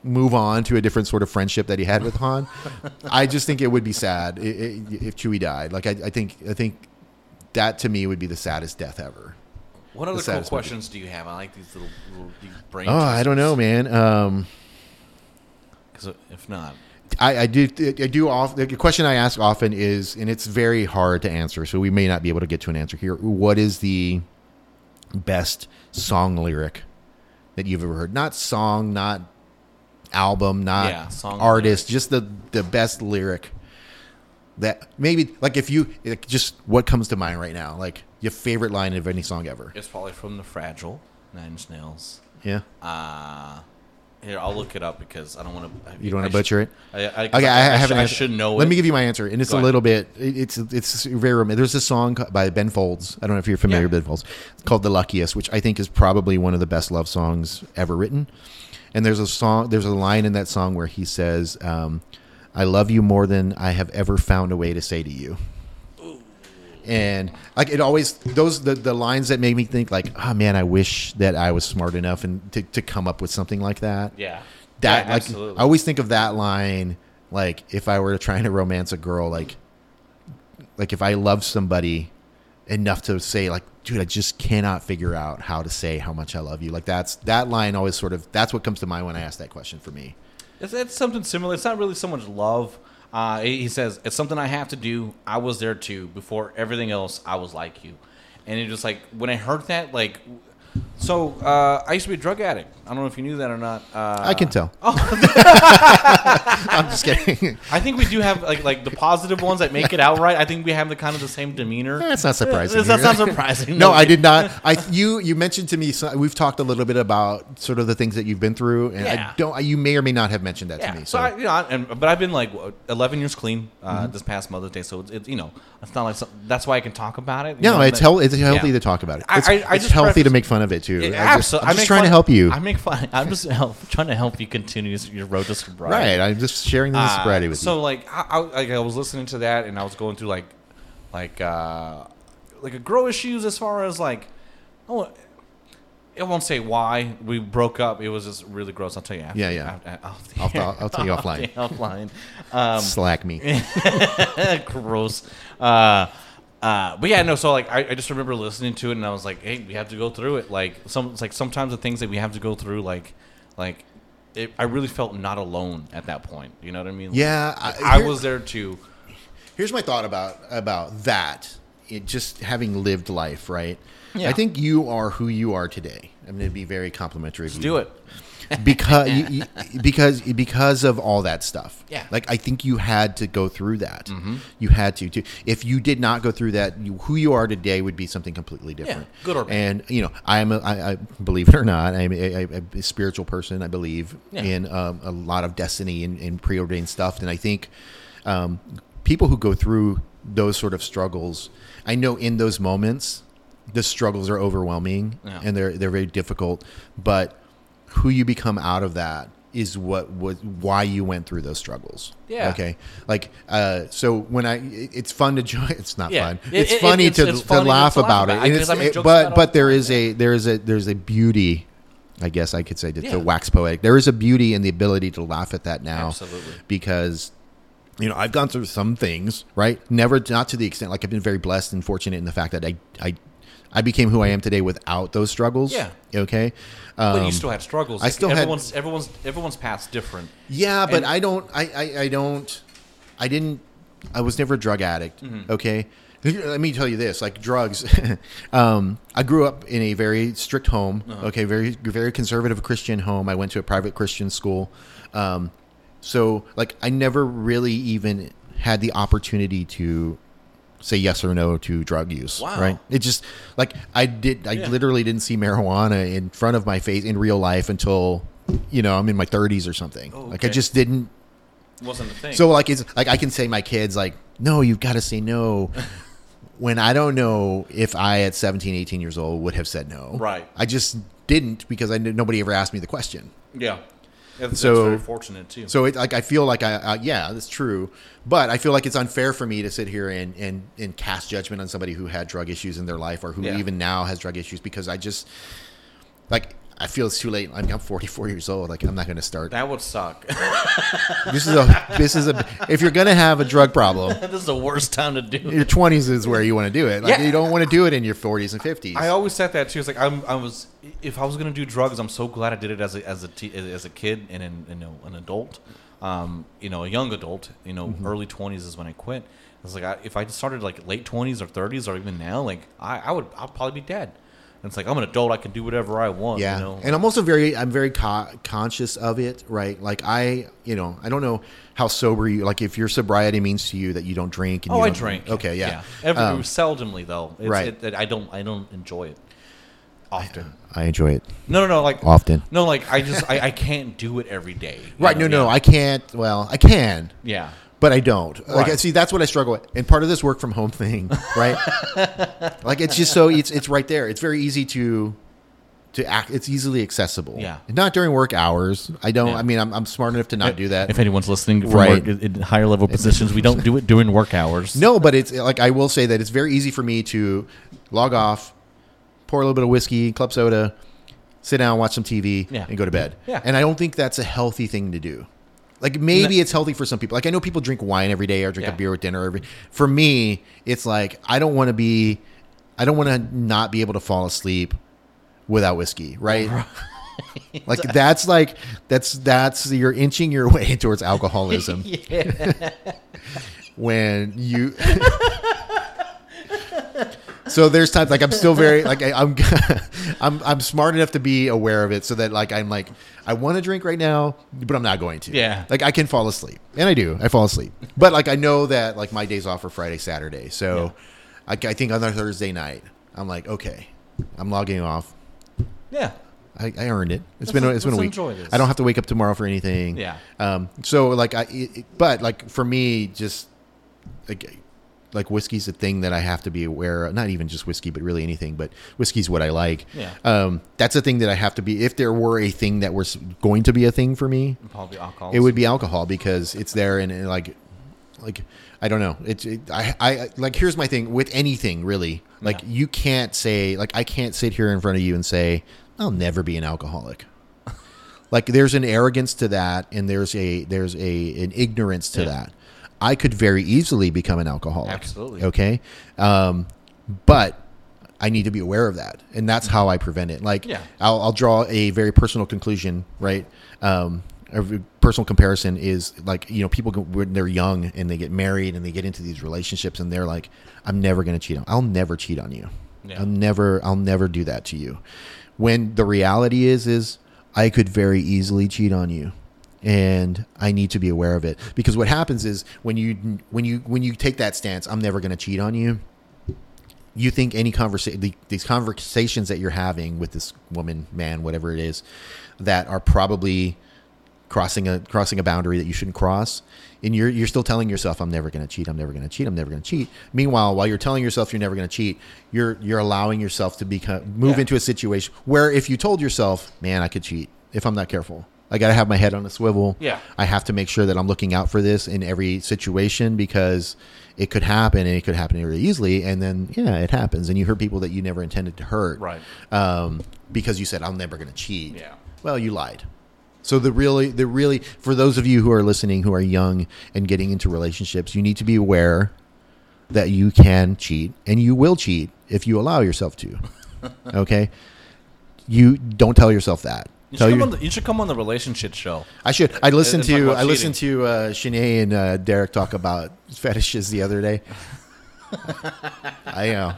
move on to a different sort of friendship that he had with Han. I just think it would be sad if Chewie died. Like I, I think, I think that to me would be the saddest death ever. What other cool questions do you have? I like these little, little brain. Oh, I don't know, man. Um, Because if not, I, I do. I do. Off, the question I ask often is, and it's very hard to answer, so we may not be able to get to an answer here. What is the best song lyric that you've ever heard? Not song, not album, not Yeah, song artist. Just the the best lyric that maybe like if you like, just what comes to mind right now, like your favorite line of any song ever. it's probably from the Fragile Nine Inch Nails. Yeah. Uh, Here, I'll look it up because I don't want to. You don't want to butcher it. I, I, Okay, I, I, have should, an I should know. Let it. me give you my answer, and it's Go a ahead. little bit. It's it's very. rom- There's a song by Ben Folds. I don't know if you're familiar Yeah. with Ben Folds. It's called "The Luckiest," which I think is probably one of the best love songs ever written. And there's a song. There's a line in that song where he says, um, "I love you more than I have ever found a way to say to you." And like it always those the, the lines that made me think like oh man I wish that I was smart enough and to, to come up with something like that Yeah. that Yeah, like absolutely. I always think of that line like if I were trying to romance a girl like like if I love somebody enough to say like dude I just cannot figure out how to say how much I love you like that's that line always sort of that's what comes to mind when I ask that question for me It's, it's something similar. It's not really so much love. Uh, he says it's something I have to do. I was there too. Before everything else, I was like you. And it just like when I heard that, like, so uh, I used to be a drug addict. I don't know if you knew that or not. Uh, I can tell Oh, I'm just kidding I think we do have like like the positive ones that make it out right. I think we have the kind of the same demeanor. that's not surprising That's not surprising. no I did not I you you mentioned to me so we've talked a little bit about sort of the things that you've been through and Yeah. I don't you may or may not have mentioned that Yeah. to me So, I, you know, I, and, but I've been like 11 years clean uh, Mm-hmm. this past Mother's Day, so it's, it's you know it's not like some, that's why I can talk about it. No, know, it's that- hel- It's healthy Yeah. to talk about it. It's, I- I it's just healthy to make fun of it too. Yeah, I just, I just make trying to help you. I make fun. I'm just help, trying to help you continue your road to sobriety. right. I'm just sharing the Uh, sobriety with so you. like I, I, like I was listening to that and I was going through like like uh like a grow issues as far as like oh I won't say why we broke up. It was just really gross. I'll tell you after. Yeah, yeah. After, the I'll. I'll, I'll tell you offline. Offline. Um, Slack me. gross. Uh, uh, but yeah, no. So like, I, I just remember listening to it, and I was like, "Hey, we have to go through it." Like some, it's like sometimes the things that we have to go through, like, like, it, I really felt not alone at that point. You know what I mean? Yeah, Like, I- I was there too. Here's my thought about about that. It just having lived life, right? Yeah. I think you are who you are today. I'm going to be very complimentary. Let's you. do it. Because you, you- because because of all that stuff. Yeah. like I think you had to go through that. You had to. to. If you did not go through that, you, who you are today would be something completely different. good or bad. And you know, I am. A, I, I believe it or not, I'm a, a, a spiritual person. I believe Yeah. in um, a lot of destiny and, and preordained stuff. And I think um, people who go through those sort of struggles, I know in those moments, the struggles are overwhelming Yeah. and they're they're very difficult. But who you become out of that is what was why you went through those struggles. Yeah. Okay. Like uh, so when I it- it's fun to join. It's not Yeah. fun. It's it- funny it's- to, it's to funny laugh to laugh about about. it. I- And 'cause it's, I make it- but but the there is a there is a there's a beauty. I guess I could say to, Yeah. to wax poetic. There is a beauty in the ability to laugh at that now. Absolutely. Because you know, I've gone through some things, right? Never, not to the extent. Like I've been very blessed and fortunate in the fact that I, I, I became who I am today without those struggles. Yeah. Okay. But Um, you still had struggles. I still had- everyone's everyone's everyone's path's different. Yeah, but And- I don't. I, I, I don't. I didn't. I was never a drug addict. Mm-hmm. Okay. Let me tell you this: like drugs. um, I grew up in a very strict home. Uh-huh. Okay, very very conservative Christian home. I went to a private Christian school. Um, so like I never really even had the opportunity to say yes or no to drug use. Wow. Right. It just like I did. I Yeah. literally didn't see marijuana in front of my face in real life until you know I'm in my 30s or something. Oh, Like I just didn't. Wasn't a thing. So like it's like I can say my kids like no, you've got to say no. when I don't know if I at 17, 18 years old would have said no. Right. I just didn't because I knew, nobody ever asked me the question. yeah. That's, So- that's very fortunate too. So it like I feel like I uh, yeah that's true, but I feel like it's unfair for me to sit here and and and cast judgment on somebody who had drug issues in their life or who Yeah. even now has drug issues because I just like I feel it's too late. I'm, I'm 44 years old. Like I'm not going to start. that would suck. This is a this is a if you're going to have a drug problem, this is the worst time to do. it. your 20s is where you want to do it. Like Yeah. you don't want to do it in your 40s and 50s. I always said that too. It's like I'm, I was, if I was gonna do drugs, I'm so glad I did it as a as a te- as a kid and an, you know an adult, um, you know a young adult. You know, Mm-hmm. early 20s is when I quit. I was like, I, if I started like late 20s or 30s or even now, like I, I would, I'll probably be dead. And it's like I'm an adult. I can do whatever I want. Yeah, You know? and I'm also very I'm very co- conscious of it, right? Like I, you know, I don't know how sober you like if your sobriety means to you that you don't drink. And oh, you I drink. Okay, yeah. Every, Um, seldomly though. It's, right. It, it- I don't. I don't enjoy it. often. I enjoy it No, no, no. Like often. No, like I just I, I can't do it every day. Right? know? No, no, yeah. I can't. Well, I can. yeah. But I don't. Like, see, that's what I struggle with. And part of this work from home thing, right? like, it's just so it's it's right there. It's very easy to to act. It's easily accessible. Yeah. Not during work hours. I don't. Yeah. I mean, I'm, I'm smart enough to not do that. If anyone's listening from Right. work in in higher level positions, we don't do it during work hours. no, but it's like I will say that it's very easy for me to log off, pour a little bit of whiskey, club soda, sit down, watch some TV, Yeah. and go to bed. Yeah. And I don't think that's a healthy thing to do. Like maybe it's healthy for some people. Like I know people drink wine every day or drink Yeah. a beer with dinner every. For me, it's like I don't want to be, I don't want to not be able to fall asleep without whiskey, right? like that's like that's that's you're inching your way towards alcoholism when you. So there's times like I'm still very like I, I'm I'm I'm smart enough to be aware of it so that like I'm like I want to drink right now but I'm not going to. Yeah. Like I can fall asleep and I do. I fall asleep. But like I know that like my days off are Friday, Saturday. So I, I think on a Thursday night I'm like okay, I'm logging off. Yeah. I, I earned it. It's Let's- been a, it's been a week. I don't have to wake up tomorrow for anything. Yeah. Um. So like I, it- but like for me, just like like whiskey's a thing that I have to be aware. of. Not even just whiskey, but really anything. But whiskey's what I like. Yeah. Um. That's a thing that I have to be. If there were a thing that was going to be a thing for me, Probably alcohol. it would be alcohol because it's there and, and like like I don't know. It's it, I I like here's my thing with anything really. Like Yeah. you can't say like I can't sit here in front of you and say I'll never be an alcoholic. like there's an arrogance to that and there's a there's a an ignorance to Yeah. that. I could very easily become an alcoholic. Absolutely. Okay? Um but I need to be aware of that, and that's how I prevent it. Like, Yeah. I'll, I'll draw a very personal conclusion, right? Um, a personal comparison is like you know people when they're young and they get married and they get into these relationships and they're like, I'm never going to cheat on. I'll never cheat on you. Yeah. I'll never. I'll never do that to you. When the reality is, is I could very easily cheat on you and I need to be aware of it because what happens is when you when you when you take that stance, I'm never going to cheat on you you think any conversation the, these conversations that you're having with this woman man whatever it is that are probably crossing a crossing a boundary that you shouldn't cross and you're you're still telling yourself I'm never going to cheat I'm never going to cheat I'm never going to cheat meanwhile while you're telling yourself you're never going to cheat you're you're allowing yourself to become move Yeah. into a situation where if you told yourself man I could cheat if I'm not careful I got to have my head on a swivel Yeah. I have to make sure that I'm looking out for this in every situation because it could happen and it could happen really easily. And then, yeah, it happens. And you hurt people that you never intended to hurt. Right. Um, because you said, I'm never going to cheat. Yeah. Well, you lied. So the really, the really, for those of you who are listening, who are young and getting into relationships, you need to be aware that you can cheat and you will cheat if you allow yourself to. okay. You don't tell yourself that. You should, come on the, you should come on the relationship show. I should. I listened to I listened to uh, Shanae and uh, Derek talk about fetishes the other day. I know.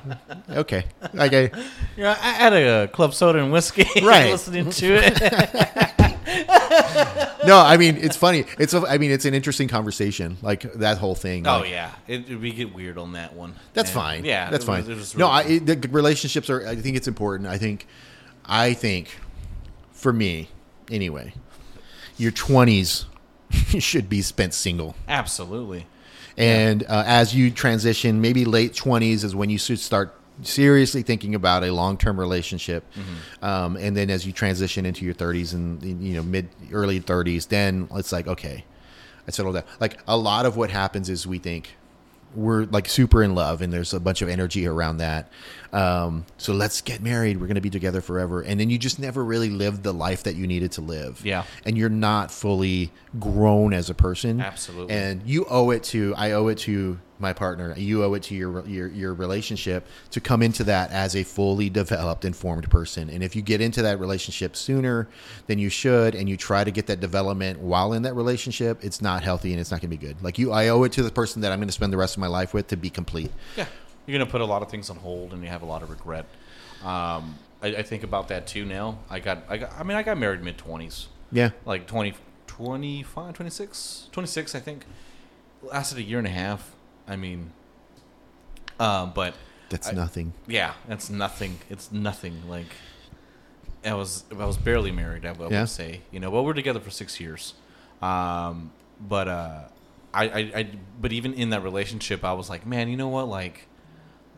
Okay. Okay. Yeah, I had a club soda and whiskey. Right. listening to it. No, I mean it's funny. It's a, I mean it's an interesting conversation. Like that whole thing. oh like, yeah, it, it, we get weird on that one. That's And, fine. Yeah, that's fine. was- was no, I it, the relationships are. I think it's important. I think, I think, for me, anyway, your twenties should be spent single. absolutely. And uh, as you transition, maybe late 20s is when you should start seriously thinking about a long-term relationship. Um, and then as you transition into your 30s and you know mid early 30s, then it's like okay, I settled down. Like a lot of what happens is we think we're like super in love and there's a bunch of energy around that. Um, so let's get married. We're going to be together forever. And then you just never really lived the life that you needed to live. Yeah. And you're not fully grown as a person. Absolutely. And you owe it to I owe it to my partner. You owe it to your your your relationship to come into that as a fully developed, informed person. And if you get into that relationship sooner than you should, and you try to get that development while in that relationship, it's not healthy and it's not going to be good. Like you, I owe it to the person that I'm going to spend the rest of my life with to be complete. Yeah, you're gonna put a lot of things on hold, and you have a lot of regret. Um, I, I think about that too now. I got, I got, I mean, I got married mid twenties, Yeah. like 20, 25, 26, 26, I think. Lasted a year and a half. I mean, um, but That's I- nothing. yeah, it's nothing. It's nothing. Like I was I was barely married. I would Yeah. say, you know, well, we're together for six years, um, but uh, I, I, I, but even in that relationship, I was like, man, you know what, like,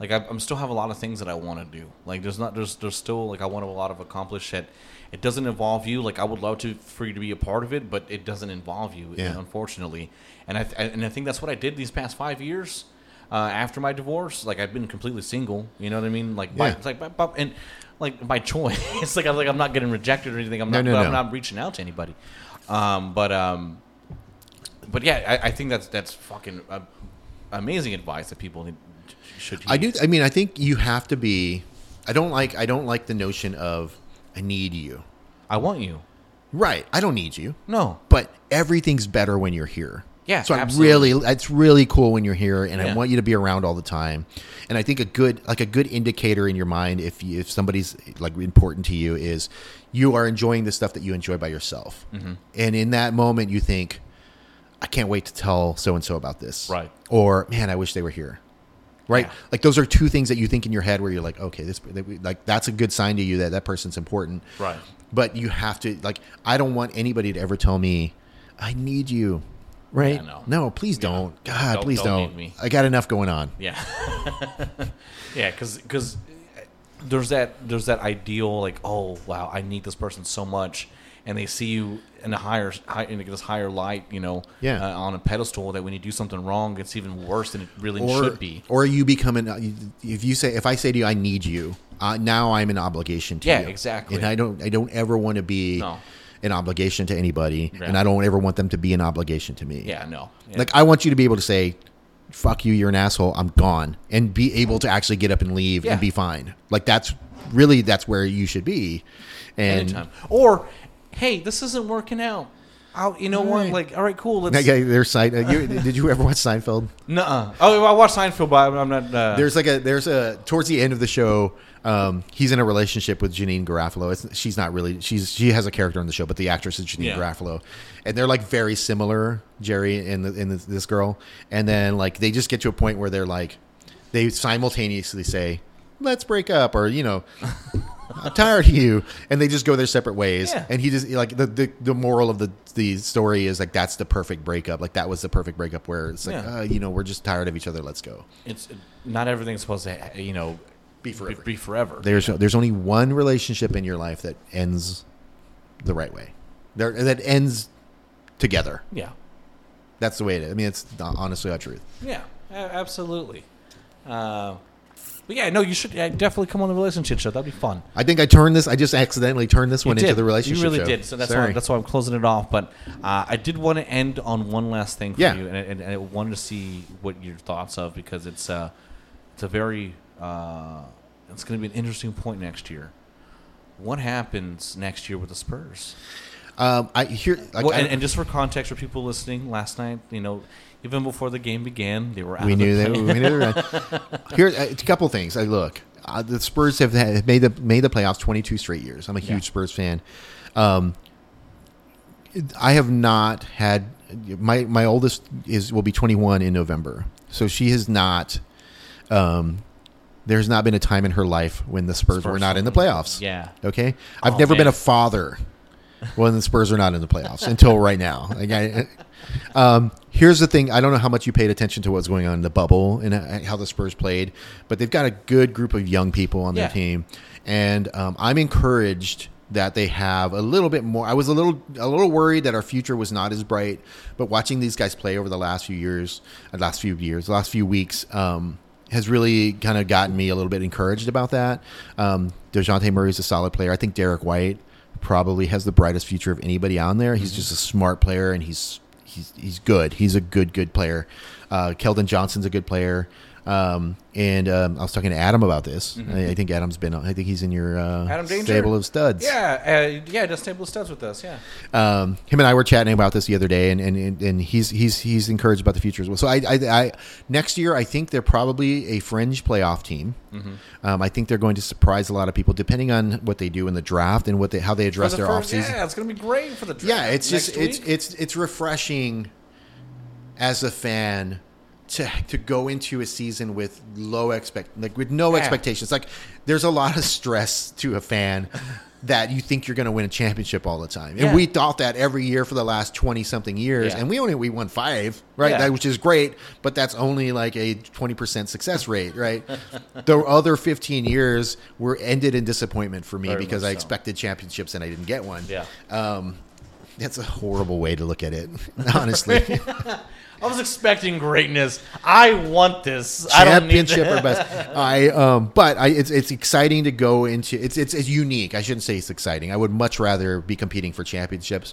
like I, I'm still have a lot of things that I want to do. Like, there's not, there's, there's still like I want a lot of accomplish that. It doesn't involve you. Like I would love to for you to be a part of it, but it doesn't involve you, Yeah. unfortunately. And I, th- and I think that's what I did these past five years. Uh, after my divorce, like I've been completely single. You know what I mean? Like, by, Yeah. it's like, by, by, and like by choice. it's like I'm like I'm not getting rejected or anything. I'm No, not. no, but no. I'm not reaching out to anybody. Um, but um, but yeah, I, I think that's that's fucking uh, amazing advice that people need, should. I do. I mean, I think you have to be. I don't like. I don't like the notion of I need you. I want you. Right. I don't need you. No. But everything's better when you're here. Yeah, So I absolutely. really, it's really cool when you're here, and I want you to be around all the time. And I think a good, like a good indicator in your mind, if you, if somebody's like important to you, is you are enjoying the stuff that you enjoy by yourself. Mm-hmm. And in that moment, you think, I can't wait to tell so and so about this. Right. Or man, I wish they were here. Right. Yeah. Like those are two things that you think in your head where you're like, okay, this like that's a good sign to you that that person's important. Right. But you have to like I don't want anybody to ever tell me I need you. Right? Yeah, no. please don't. God, Don't- please don't don't. I got enough going on. Yeah. yeah, because because eh, there's that there's that ideal like oh wow I need this person so much and they see you in a higher high, in this higher light you know Yeah. uh, on a pedestal that when you do something wrong it's even worse than it really Or should be. or you become an if you say if I say to you I need you, uh, now I'm an obligation to Yeah, you. exactly. And I don't I don't ever want to be No. an obligation to anybody Yeah. and I don't ever want them to be an obligation to me. Yeah, no. Yeah. Like I want you to be able to say, "Fuck you, you're an asshole. I'm gone," and be able to actually get up and leave Yeah. and be fine. Like that's really that's where you should be. And anytime. Or hey, this isn't working out. I'll, you know what? Right. Like, all right, cool. Let's. Okay, there's side. Uh, you, did you ever watch Seinfeld? Nuh-uh. Oh, I watched Seinfeld, but I'm- I'm not. Uh, There's like a there's a towards the end of the show. Um, he's in a relationship with Janeane Garofalo. It's, she's not really. She's she has a character on the show, but the actress is Janeane Yeah. Garofalo, and they're like very similar, Jerry and the, and this, this girl. And then like they just get to a point where they're like, they simultaneously say, "Let's break up," or you know. I'm tired of you, and they just go their separate ways. Yeah. And he just like the, the the moral of the the story is like that's the perfect breakup. Like that was the perfect breakup where it's like, Yeah. uh, you know, we're just tired of each other. Let's go. it's not everything's supposed to, you know, Be forever. Be, forever. There's there's only one relationship in your life that ends the right way. There that ends together. yeah. That's the way it is. I mean, it's honestly the truth. Yeah, absolutely. Uh, but yeah, no, you should yeah, definitely come on the relationship show. That'd be fun. I think I turned this. I just accidentally turned this one You into did. the relationship. You really show. did. So that's Sorry. why that's why I'm closing it off. But uh, I did want to end on one last thing for Yeah. you, and, and, and I wanted to see what your thoughts of because it's uh, it's a very uh, it's going to be an interesting point next year. What happens next year with the Spurs? Um, I hear. Like, well, I- and, and just for context, for people listening, last night, you know, even before the game began, they were out we of knew the that. We knew they were. Here, uh, a couple things. I look. Uh, the Spurs have had, made the made the playoffs 22 straight years. I'm a huge Yeah. Spurs fan. Um, I have not had my my oldest is will be 21 in November, so she has not. Um, there's not been a time in her life when the Spurs, were not in the playoffs. Yeah. Okay, I've Oh, never been a father when the Spurs are not in the playoffs until right now. Like I, um, here's the thing: I don't know how much you paid attention to what's going on in the bubble and uh, how the Spurs played, but they've got a good group of young people on their Yeah. team, and um, I'm encouraged that they have a little bit more. I was a little a little worried that our future was not as bright, but watching these guys play over the last few years, uh, last few years, last few weeks. Um, has really kind of gotten me a little bit encouraged about that. Um, Dejounte Murray is a solid player. I think Derrick White probably has the brightest future of anybody on there. He's just a smart player and he's he's he's good. He's a good good player. Uh, Keldon Johnson's a good player. Um, and um, I was talking to Adam about this. I, I think Adam's been. I think he's in your uh, Mm-hmm. Adam Danger? stable of studs. Yeah, uh, yeah, just table of studs with us. Yeah. Um, him and I were chatting about this the other day, and, and, and he's he's he's encouraged about the future as well. So I, I, I next year I think they're probably a fringe playoff team. Mm-hmm. Um, I think they're going to surprise a lot of people depending on what they do in the draft and what they how they address the their first- offseason. Yeah, it's gonna be great for the draft. Yeah, it's just it's it's it's refreshing as a fan to to go into a season with low expect like with no Yeah. expectations. Like there's a lot of stress to a fan that you think you're going to win a championship all the time. And Yeah. we thought that every year for the last 20 something years. Yeah. And we only we won 5, right? That, which is great, but that's only like a 20% success rate, right? the other 15 years were ended in disappointment for me Very because I so. expected championships and I didn't get one. Yeah. Um that's a horrible way to look at it, honestly. I was expecting greatness. I want this. I don't need championship or best. I um, but I it's it's exciting to go into. It's it's it's unique. I shouldn't say it's exciting. I would much rather be competing for championships,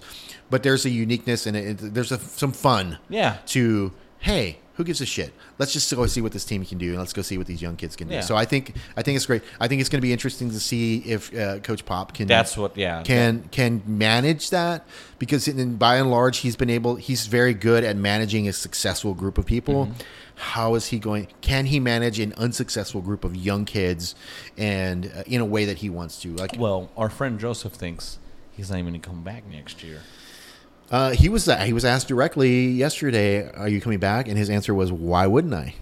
but there's a uniqueness and it, it- there's a, some fun. Yeah. To hey, who gives a shit? Let's just go see what this team can do, and let's go see what these young kids can do. Yeah. So I think I think it's great. I think it's going to be interesting to see if uh, Coach Pop can That's what. Yeah. can can manage that because in, by and large he's been able he's very good at managing a successful group of people Mm-hmm. How is he going can he manage an unsuccessful group of young kids and uh, in a way that he wants to like Well, our friend Joseph thinks he's not even going to come back next year. Uh, he was he was asked directly yesterday are you coming back and his answer was why wouldn't i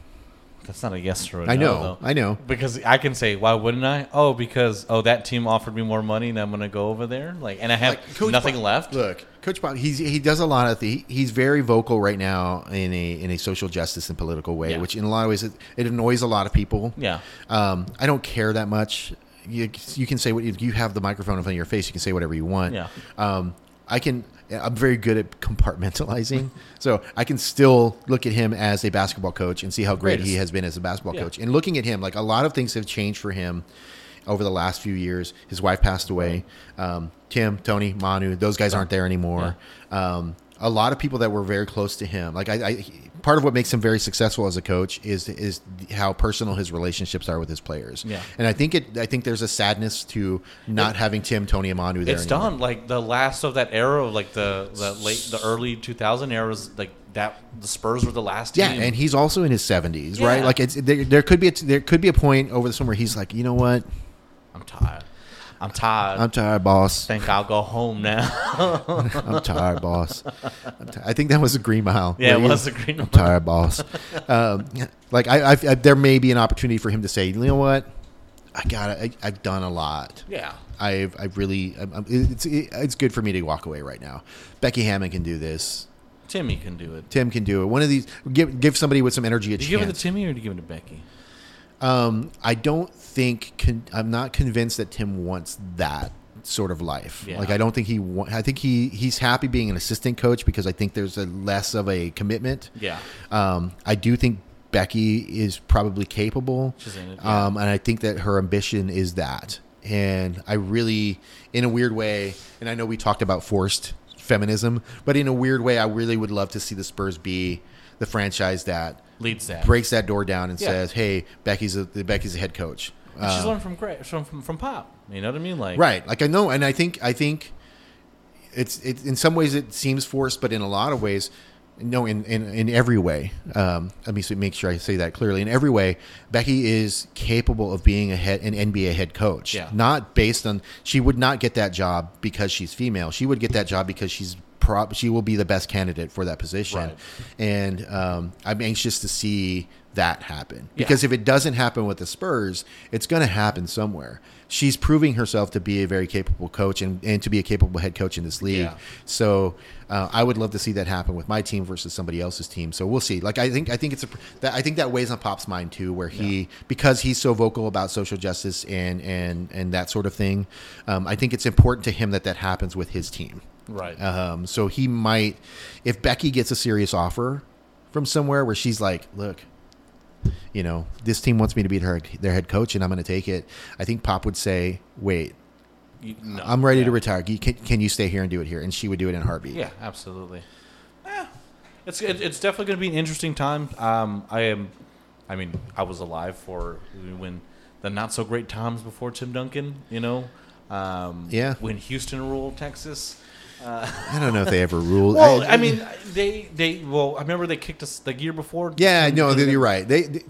That's not a yes or a i no. know though. i know Because I can say, why wouldn't I? Oh, because oh that team offered me more money, and I'm gonna go over there. Like, and I have Like, nothing Pop- left. Look, Coach Pop, he's he does a lot of the, he's very vocal right now in a in a social justice and political way, Yeah. which in a lot of ways it, it annoys a lot of people. Yeah. Um, I don't care that much. You, you can say what you, you have the microphone in front of your face. You can say whatever you want. Yeah. Um, I can. I'm very good at compartmentalizing, so I can still look at him as a basketball coach and see how great he has been as a basketball Yeah. coach. And looking at him, like a lot of things have changed for him over the last few years. His wife passed away. Um, Tim, Tony, Manu, those guys aren't there anymore. Um, a lot of people that were very close to him. Like I, I, part of what makes him very successful as a coach is is how personal his relationships are with his players. Yeah. and I think it. I think there's a sadness to not having Tim, Tony, and Manu there. It's anymore. done. Like the last of that era, of like the the late, the early 2000 eras. Like that, the Spurs were the last. Yeah, team. and he's also in his 70s, right? Like it's there, there could be a, there could be a point over the summer where he's like, you know what? I'm tired. I'm tired. I'm tired, boss. think I'll go home now. I'm tired, boss. I'm ti- think that was a Green Mile. yeah, it was a green. Mile. I'm tired, boss. Um, like I, I, there may be an opportunity for him to say, you know what? I got it. I've done a lot. Yeah. I've, I've really, I'm, I'm- it's, it's good for me to walk away right now. Becky Hammon can do this. Timmy can do it. Tim can do it. One of these, give, give somebody with some energy a you give it to. Timmy or did you give it to Becky? Um, I don't think con- I'm not convinced that Tim wants that sort of life. Yeah. Like I don't think he. Wa- I think he he's happy being an assistant coach because I think there's a less of a commitment. Yeah. Um, I do think Becky is probably capable. She's in it, yeah. Um, and I think that her ambition is that. And I really, in a weird way, and I know we talked about forced feminism, but in a weird way, I really would love to see the Spurs be the franchise that Leads that. breaks that door down and Yeah. says, "Hey, Becky's a, Becky's a head coach." And she's Uh, learned from Gra- from, from from Pop. You know what I mean? Like right? Like I know, and I think I think it's it in some ways it seems forced, but in a lot of ways, no, in in, in every way. Um, let me make sure I say that clearly. In every way, Becky is capable of being a head an NBA head coach. Yeah. Not based on she would not get that job because she's female. She would get that job because she's. Prob- she will be the best candidate for that position, Right. and um, I'm anxious to see that happen Yeah. because if it doesn't happen with the Spurs, it's going to happen somewhere. She's proving herself to be a very capable coach and, and to be a capable head coach in this league. Yeah. So uh, I would love to see that happen with my team versus somebody else's team. So we'll see. Like I think I think it's a that I think that weighs on Pop's mind too, where he because he's so vocal about social justice and and and that sort of thing. Um, I think it's important to him that that happens with his team. Right. Um, so he might, if Becky gets a serious offer from somewhere where she's like, look, you know, this team wants me to be their, their head coach and I'm going to take it. I think Pop would say, wait, You- no, I'm ready to retire. Can, can you stay here and do it here? And she would do it in a heartbeat. Yeah, absolutely. Yeah, it's it, it's definitely going to be an interesting time. Um, I am, I mean, I was alive for when the not so great times before Tim Duncan. You know, um, Yeah. when Houston ruled Texas. I don't know if they ever ruled. Well, I mean, they they well, I remember they kicked us the year before. yeah, no, And- you're right. They, they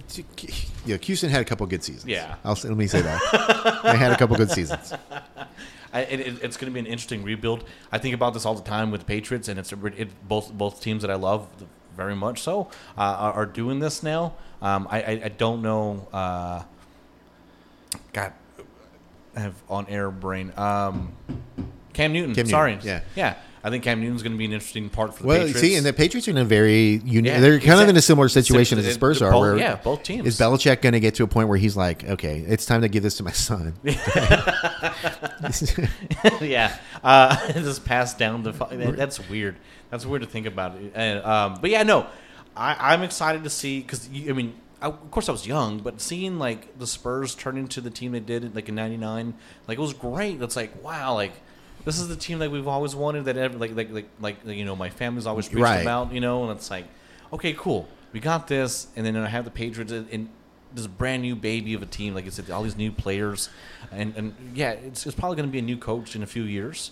yeah, Houston had a couple good seasons. Yeah. I'll, let me say that. they had a couple good seasons. I, it, it- it's going to be an interesting rebuild. I think about this all the time with the Patriots, and it's a, it, both both teams that I love very much so uh, are, are doing this now. Um, I, I I don't know. Uh, God, have on air brain. Um, Cam Newton. Cam Newton, sorry. yeah. Yeah. I think Cam Newton's going to be an interesting part for the Well, Patriots. see, and the Patriots are in a very unique. Yeah, they're kind of in a similar situation Sim- as the Spurs the are. both- where yeah, both teams. Is Belichick going to get to a point where he's like, okay, it's time to give this to my son? yeah, uh, just passed down the. That's weird. That's weird to think about. It. And, um, but yeah, no, I, I'm excited to see because I mean, I, of course, I was young, but seeing like the Spurs turn into the team they did like in '99, like it was great. It's like wow, like this is the team that we've always wanted. That ever like like like like you know my family's always preached Right. about. You know, and it's like okay, cool, we got this, and then I have the Patriots and. this brand new baby of a team, like I said, all these new players, and and yeah, it's, it's probably going to be a new coach in a few years.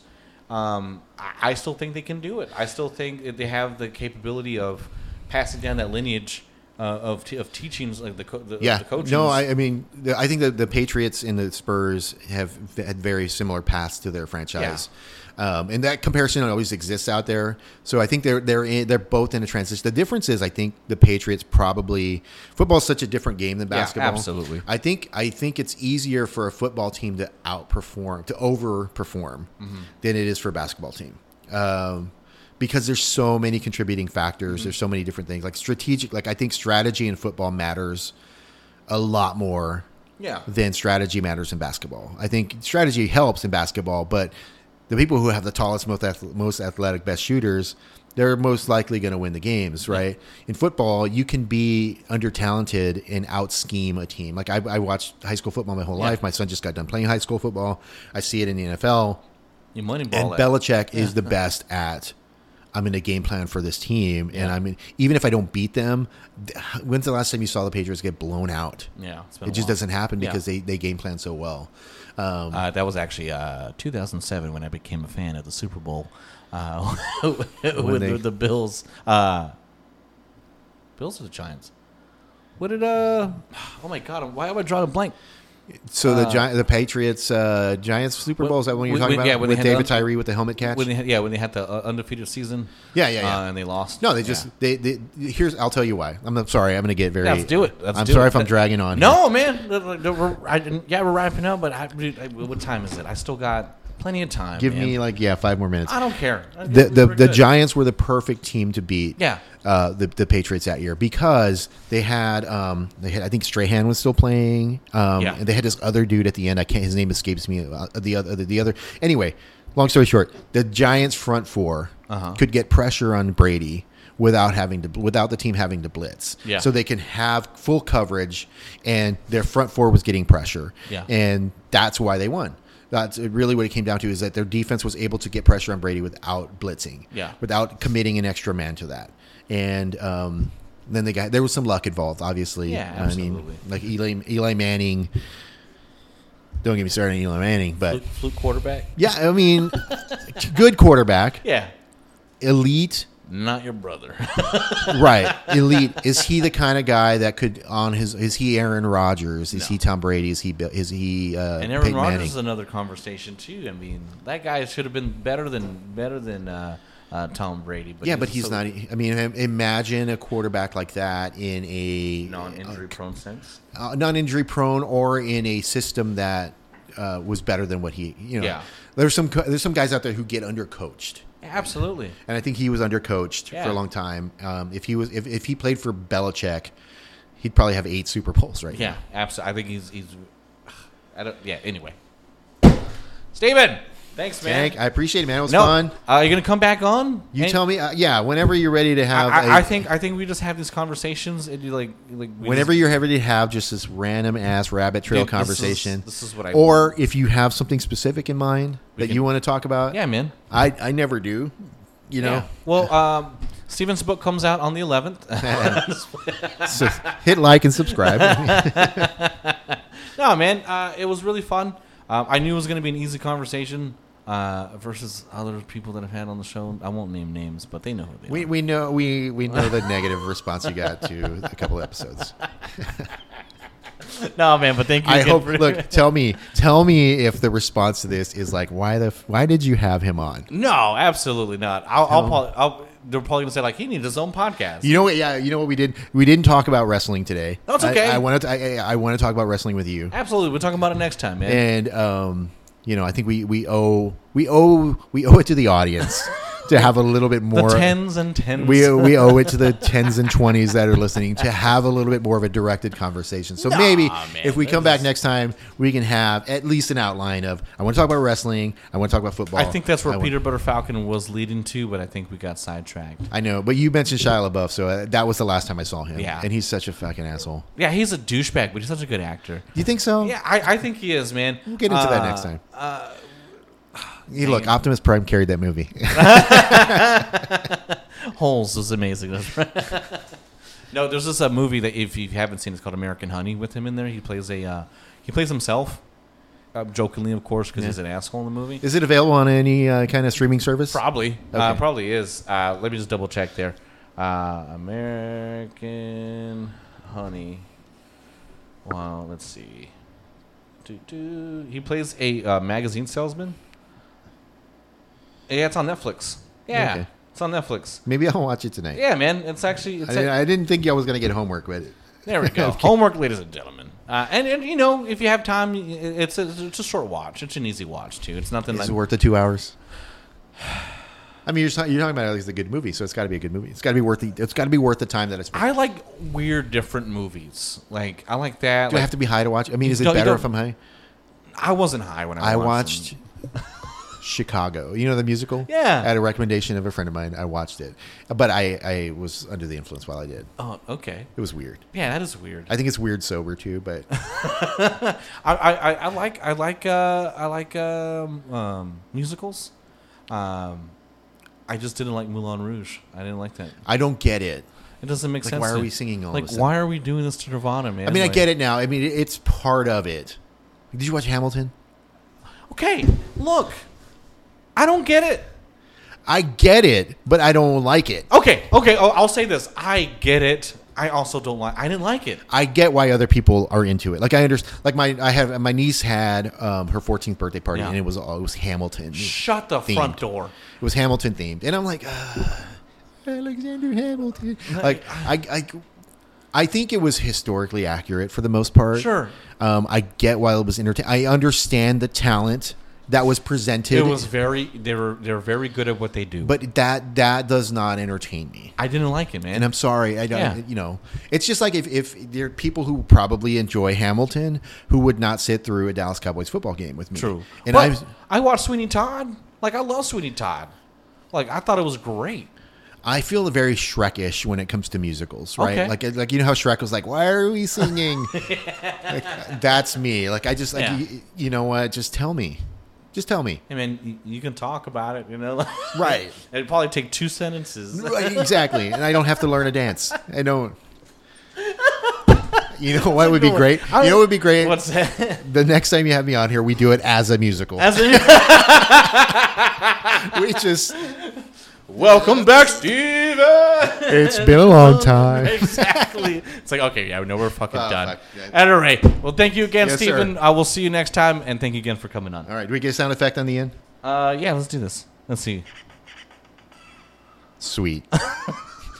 Um, I, I still think they can do it. I still think they have the capability of passing down that lineage uh, of t- of teachings, like the co- the, yeah, the coaches. no, I, I mean, the, I think that the Patriots and the Spurs have had very similar paths to their franchise. Um, and that comparison always exists out there. So I think they're they're in, they're both in a transition. The difference is, I think the Patriots probably football is such a different game than Yeah, basketball. absolutely. I think I think it's easier for a football team to outperform, to overperform, Mm-hmm. than it is for a basketball team. Um, because there's so many contributing Mm-hmm. factors. There's so many different things. Like strategic, like I think strategy in football matters a lot more yeah, than strategy matters in basketball. I think strategy helps in basketball, but the people who have the tallest, most ath- most athletic, best shooters, they're most likely going to win the games, right? In football, you can be under talented and out scheme a team. Like I, I watched high school football my whole Yeah. life. My son just got done playing high school football. I see it in the NFL, you money and ball. it. Belichick is the best at. I'm in a game plan for this team, and I mean, even if I don't beat them, when's the last time you saw the Patriots get blown out? yeah, It just doesn't happen Yeah. because they, they game plan so well. Um, Uh, that was actually uh, 2007 when I became a fan of the Super Bowl uh, with they- the, the Bills. Uh, Bills or the Giants? What did uh? Oh my God! Why am I drawing a blank? So the uh, Gi- the Patriots uh, Giants Super Bowl is that when you're when- talking when- about yeah, when they with had David the- Tyree with the helmet catch? When they had, yeah, when they had the uh, undefeated season. Yeah, yeah, yeah. Uh, and they lost. no, they just Yeah. they, they here's I'll tell you why. I'm not- sorry. I'm going to get very. Yeah, let's do it. Let's I'm do sorry it. if I'm dragging on. here. No, man. The- the- the- we're- I didn't- yeah, we're wrapping up, but I, dude, I- what time is it? I still got plenty of time. give man. me like yeah five more minutes. I don't care. the the, the good. Giants were the perfect team to beat. Yeah. Uh, the the Patriots that year because they had um they had I think Strahan was still playing um Yeah. and they had this other dude at the end I can't his name escapes me uh, the other the, the other anyway long story short the Giants front 4 Uh-huh. could get pressure on Brady without having to without the team having to blitz Yeah. so they can have full coverage and their front four was getting pressure Yeah. and that's why they won. That's really what it came down to is that their defense was able to get pressure on Brady without blitzing, Yeah. without committing an extra man to that. And um, then they got there was some luck involved, obviously. Yeah, I mean, like Eli, Eli Manning. Don't get me started on Eli Manning, but Fluke, fluke quarterback. yeah, I mean, good quarterback, Yeah. elite, Not your brother. right? Elite. Is he the kind of guy that could on his? Is he Aaron Rodgers? Is No. he Tom Brady? Is he? Is he? Uh, and Aaron Rodgers is another conversation too. I mean, that guy should have been better than better than uh, uh, Tom Brady. But yeah, but he's so not. I mean, imagine a quarterback like that in a non-injury prone sense. uh, non-injury prone or in a system that uh, was better than what he. You know, Yeah. there's some there's some guys out there who get undercoached, absolutely. and I think he was undercoached Yeah. for a long time. Um, if he was if, if he played for Belichick, he'd probably have eight Super Bowls right Yeah, absolutely. I think he's he's. I don't. Yeah. Anyway, Steven, thanks, man. Hank, I appreciate it, man. It was no, fun. are you gonna come back on? You And- tell me, uh, yeah. Whenever you're ready to have, I a- I think I think we just have these conversations and you like like we whenever just- you're ready to have just this random ass rabbit trail Dude, this is- conversation, this is what I or if you have something specific in mind We that can- you want to talk about, yeah, man. I I never do. You know, Yeah. Well, um, Steven's book comes out on the 11th. so hit like and subscribe. no, man, uh, it was really fun. Um, I knew it was going to be an easy conversation uh, versus other people that I've had on the show. I won't name names, but they know who they we are. we know we we know the negative response you got to a couple episodes. no, man. But thank you. I hope. for- Look, tell me, tell me if the response to this is like, why the, f- why did you have him on? no, absolutely not. I'll. I'll, probably, I'll they're probably gonna say like he needs his own podcast. You know what? Yeah, you know what we did? We didn't talk about wrestling today. That's okay. I, I wanted to. I, I want to talk about wrestling with you, absolutely. We're talking about it next time, man. and um, you know, I think we we owe we owe we owe it to the audience to have a little bit the more. tens and tens. we we owe it to the tens and twenties that are listening to have a little bit more of a directed conversation. So Nah, maybe man, if we that come back next time, we can have at least an outline of I want to talk about wrestling. I want to talk about football. I think that's where I Peanut Butter Falcon was leading to, but I think we got sidetracked. I know, but you mentioned Shia LaBeouf, so uh, that was the last time I saw him. Yeah. and he's such a fucking asshole. Yeah, he's a douchebag, but he's such a good actor. Do you think so? Yeah, I, I think he is, man. We'll get into that Uh, next time. Hey, look, Optimus Prime carried that movie. Holes is amazing. That's right. no, there's this uh, movie that if you haven't seen, it's called American Honey. With him in there, he plays a uh, he plays himself, uh, jokingly, of course, because Yeah. he's an asshole in the movie. Is it available on any uh, kind of streaming service? Probably, uh, Okay. probably is. Uh, let me just double check there. Uh, American Honey. Wow, let's see. Doo-doo. He plays a uh, magazine salesman. Yeah, it's on Netflix. Yeah, Okay. it's on Netflix. Maybe I'll watch it tonight. Yeah, man, it's actually it's I, didn't, I didn't think I was going to get homework, but there we go. Okay. Homework, ladies and gentlemen. Uh, and, and you know, if you have time, it's a, it's a short watch. It's an easy watch too. It's nothing is like it worth the two hours? I mean, you're, talking- you're talking about at least a good movie, so it's got to be a good movie. It's got to be worth the. It's got to be worth the time that it's. I like weird, different movies. Like I like that. Do I have to be high to watch? I mean, is it better if I'm high? I wasn't high when I, I watched. Chicago. You know the musical? Yeah. At a recommendation of a friend of mine, I watched it, but I I was under the influence while I did. Oh, okay. It was weird. Yeah, that is weird. I think it's weird sober too, but I, I, I, like I like uh, I like um, um, musicals. Um, I just didn't like Moulin Rouge. I didn't like that. I don't get it. It doesn't make Like, sense. why are we singing all Like, why are we doing this to Nirvana, man? I mean, I get it now. I mean, it's part of it. Did you watch Hamilton? Okay, look, I don't get it. I get it, but I don't like it. Okay, okay, I'll, I'll say this. I get it. I also don't like. I didn't like it. I get why other people are into it. Like I understand. Like my I have my niece had um, her 14th birthday party, Yeah. and it was all it was Hamilton. Shut the Themed. front door. It was Hamilton themed, and I'm like, uh, Alexander Hamilton. Like I, I, I think it was historically accurate for the most part. Sure. Um, I get why it was entertaining. I understand the talent that was presented. It was very. They were. They're very good at what they do. but that that does not entertain me. I didn't like it, man. And I'm sorry, I don't. Yeah. You know, it's just like if if there are people who probably enjoy Hamilton who would not sit through a Dallas Cowboys football game with me. True. And I I watched Sweeney Todd. Like I love Sweeney Todd. Like I thought it was great. I feel very Shrekish when it comes to musicals, right? Okay. Like like you know how Shrek was like, "Why are we singing?" like, that's me. Like I just like Yeah. you, you know what? Just tell me. Just tell me. I mean, you, can talk about it, you know. Right. It'd probably take two sentences. Right, exactly. And I don't have to learn a dance. I don't. You know what would be great? You know what would be great? What's that? The next time you have me on here, we do it as a musical. As in- we just Welcome back, Steven. It's been a long time. exactly. It's like okay, yeah, we know we're fucking Oh, done. fuck, yeah. At any rate, well, thank you again, Yes, Stephen. sir. I will see you next time, and thank you again for coming on. All right, do we get a sound effect on the end? Uh, yeah, let's do this. Let's see. Sweet.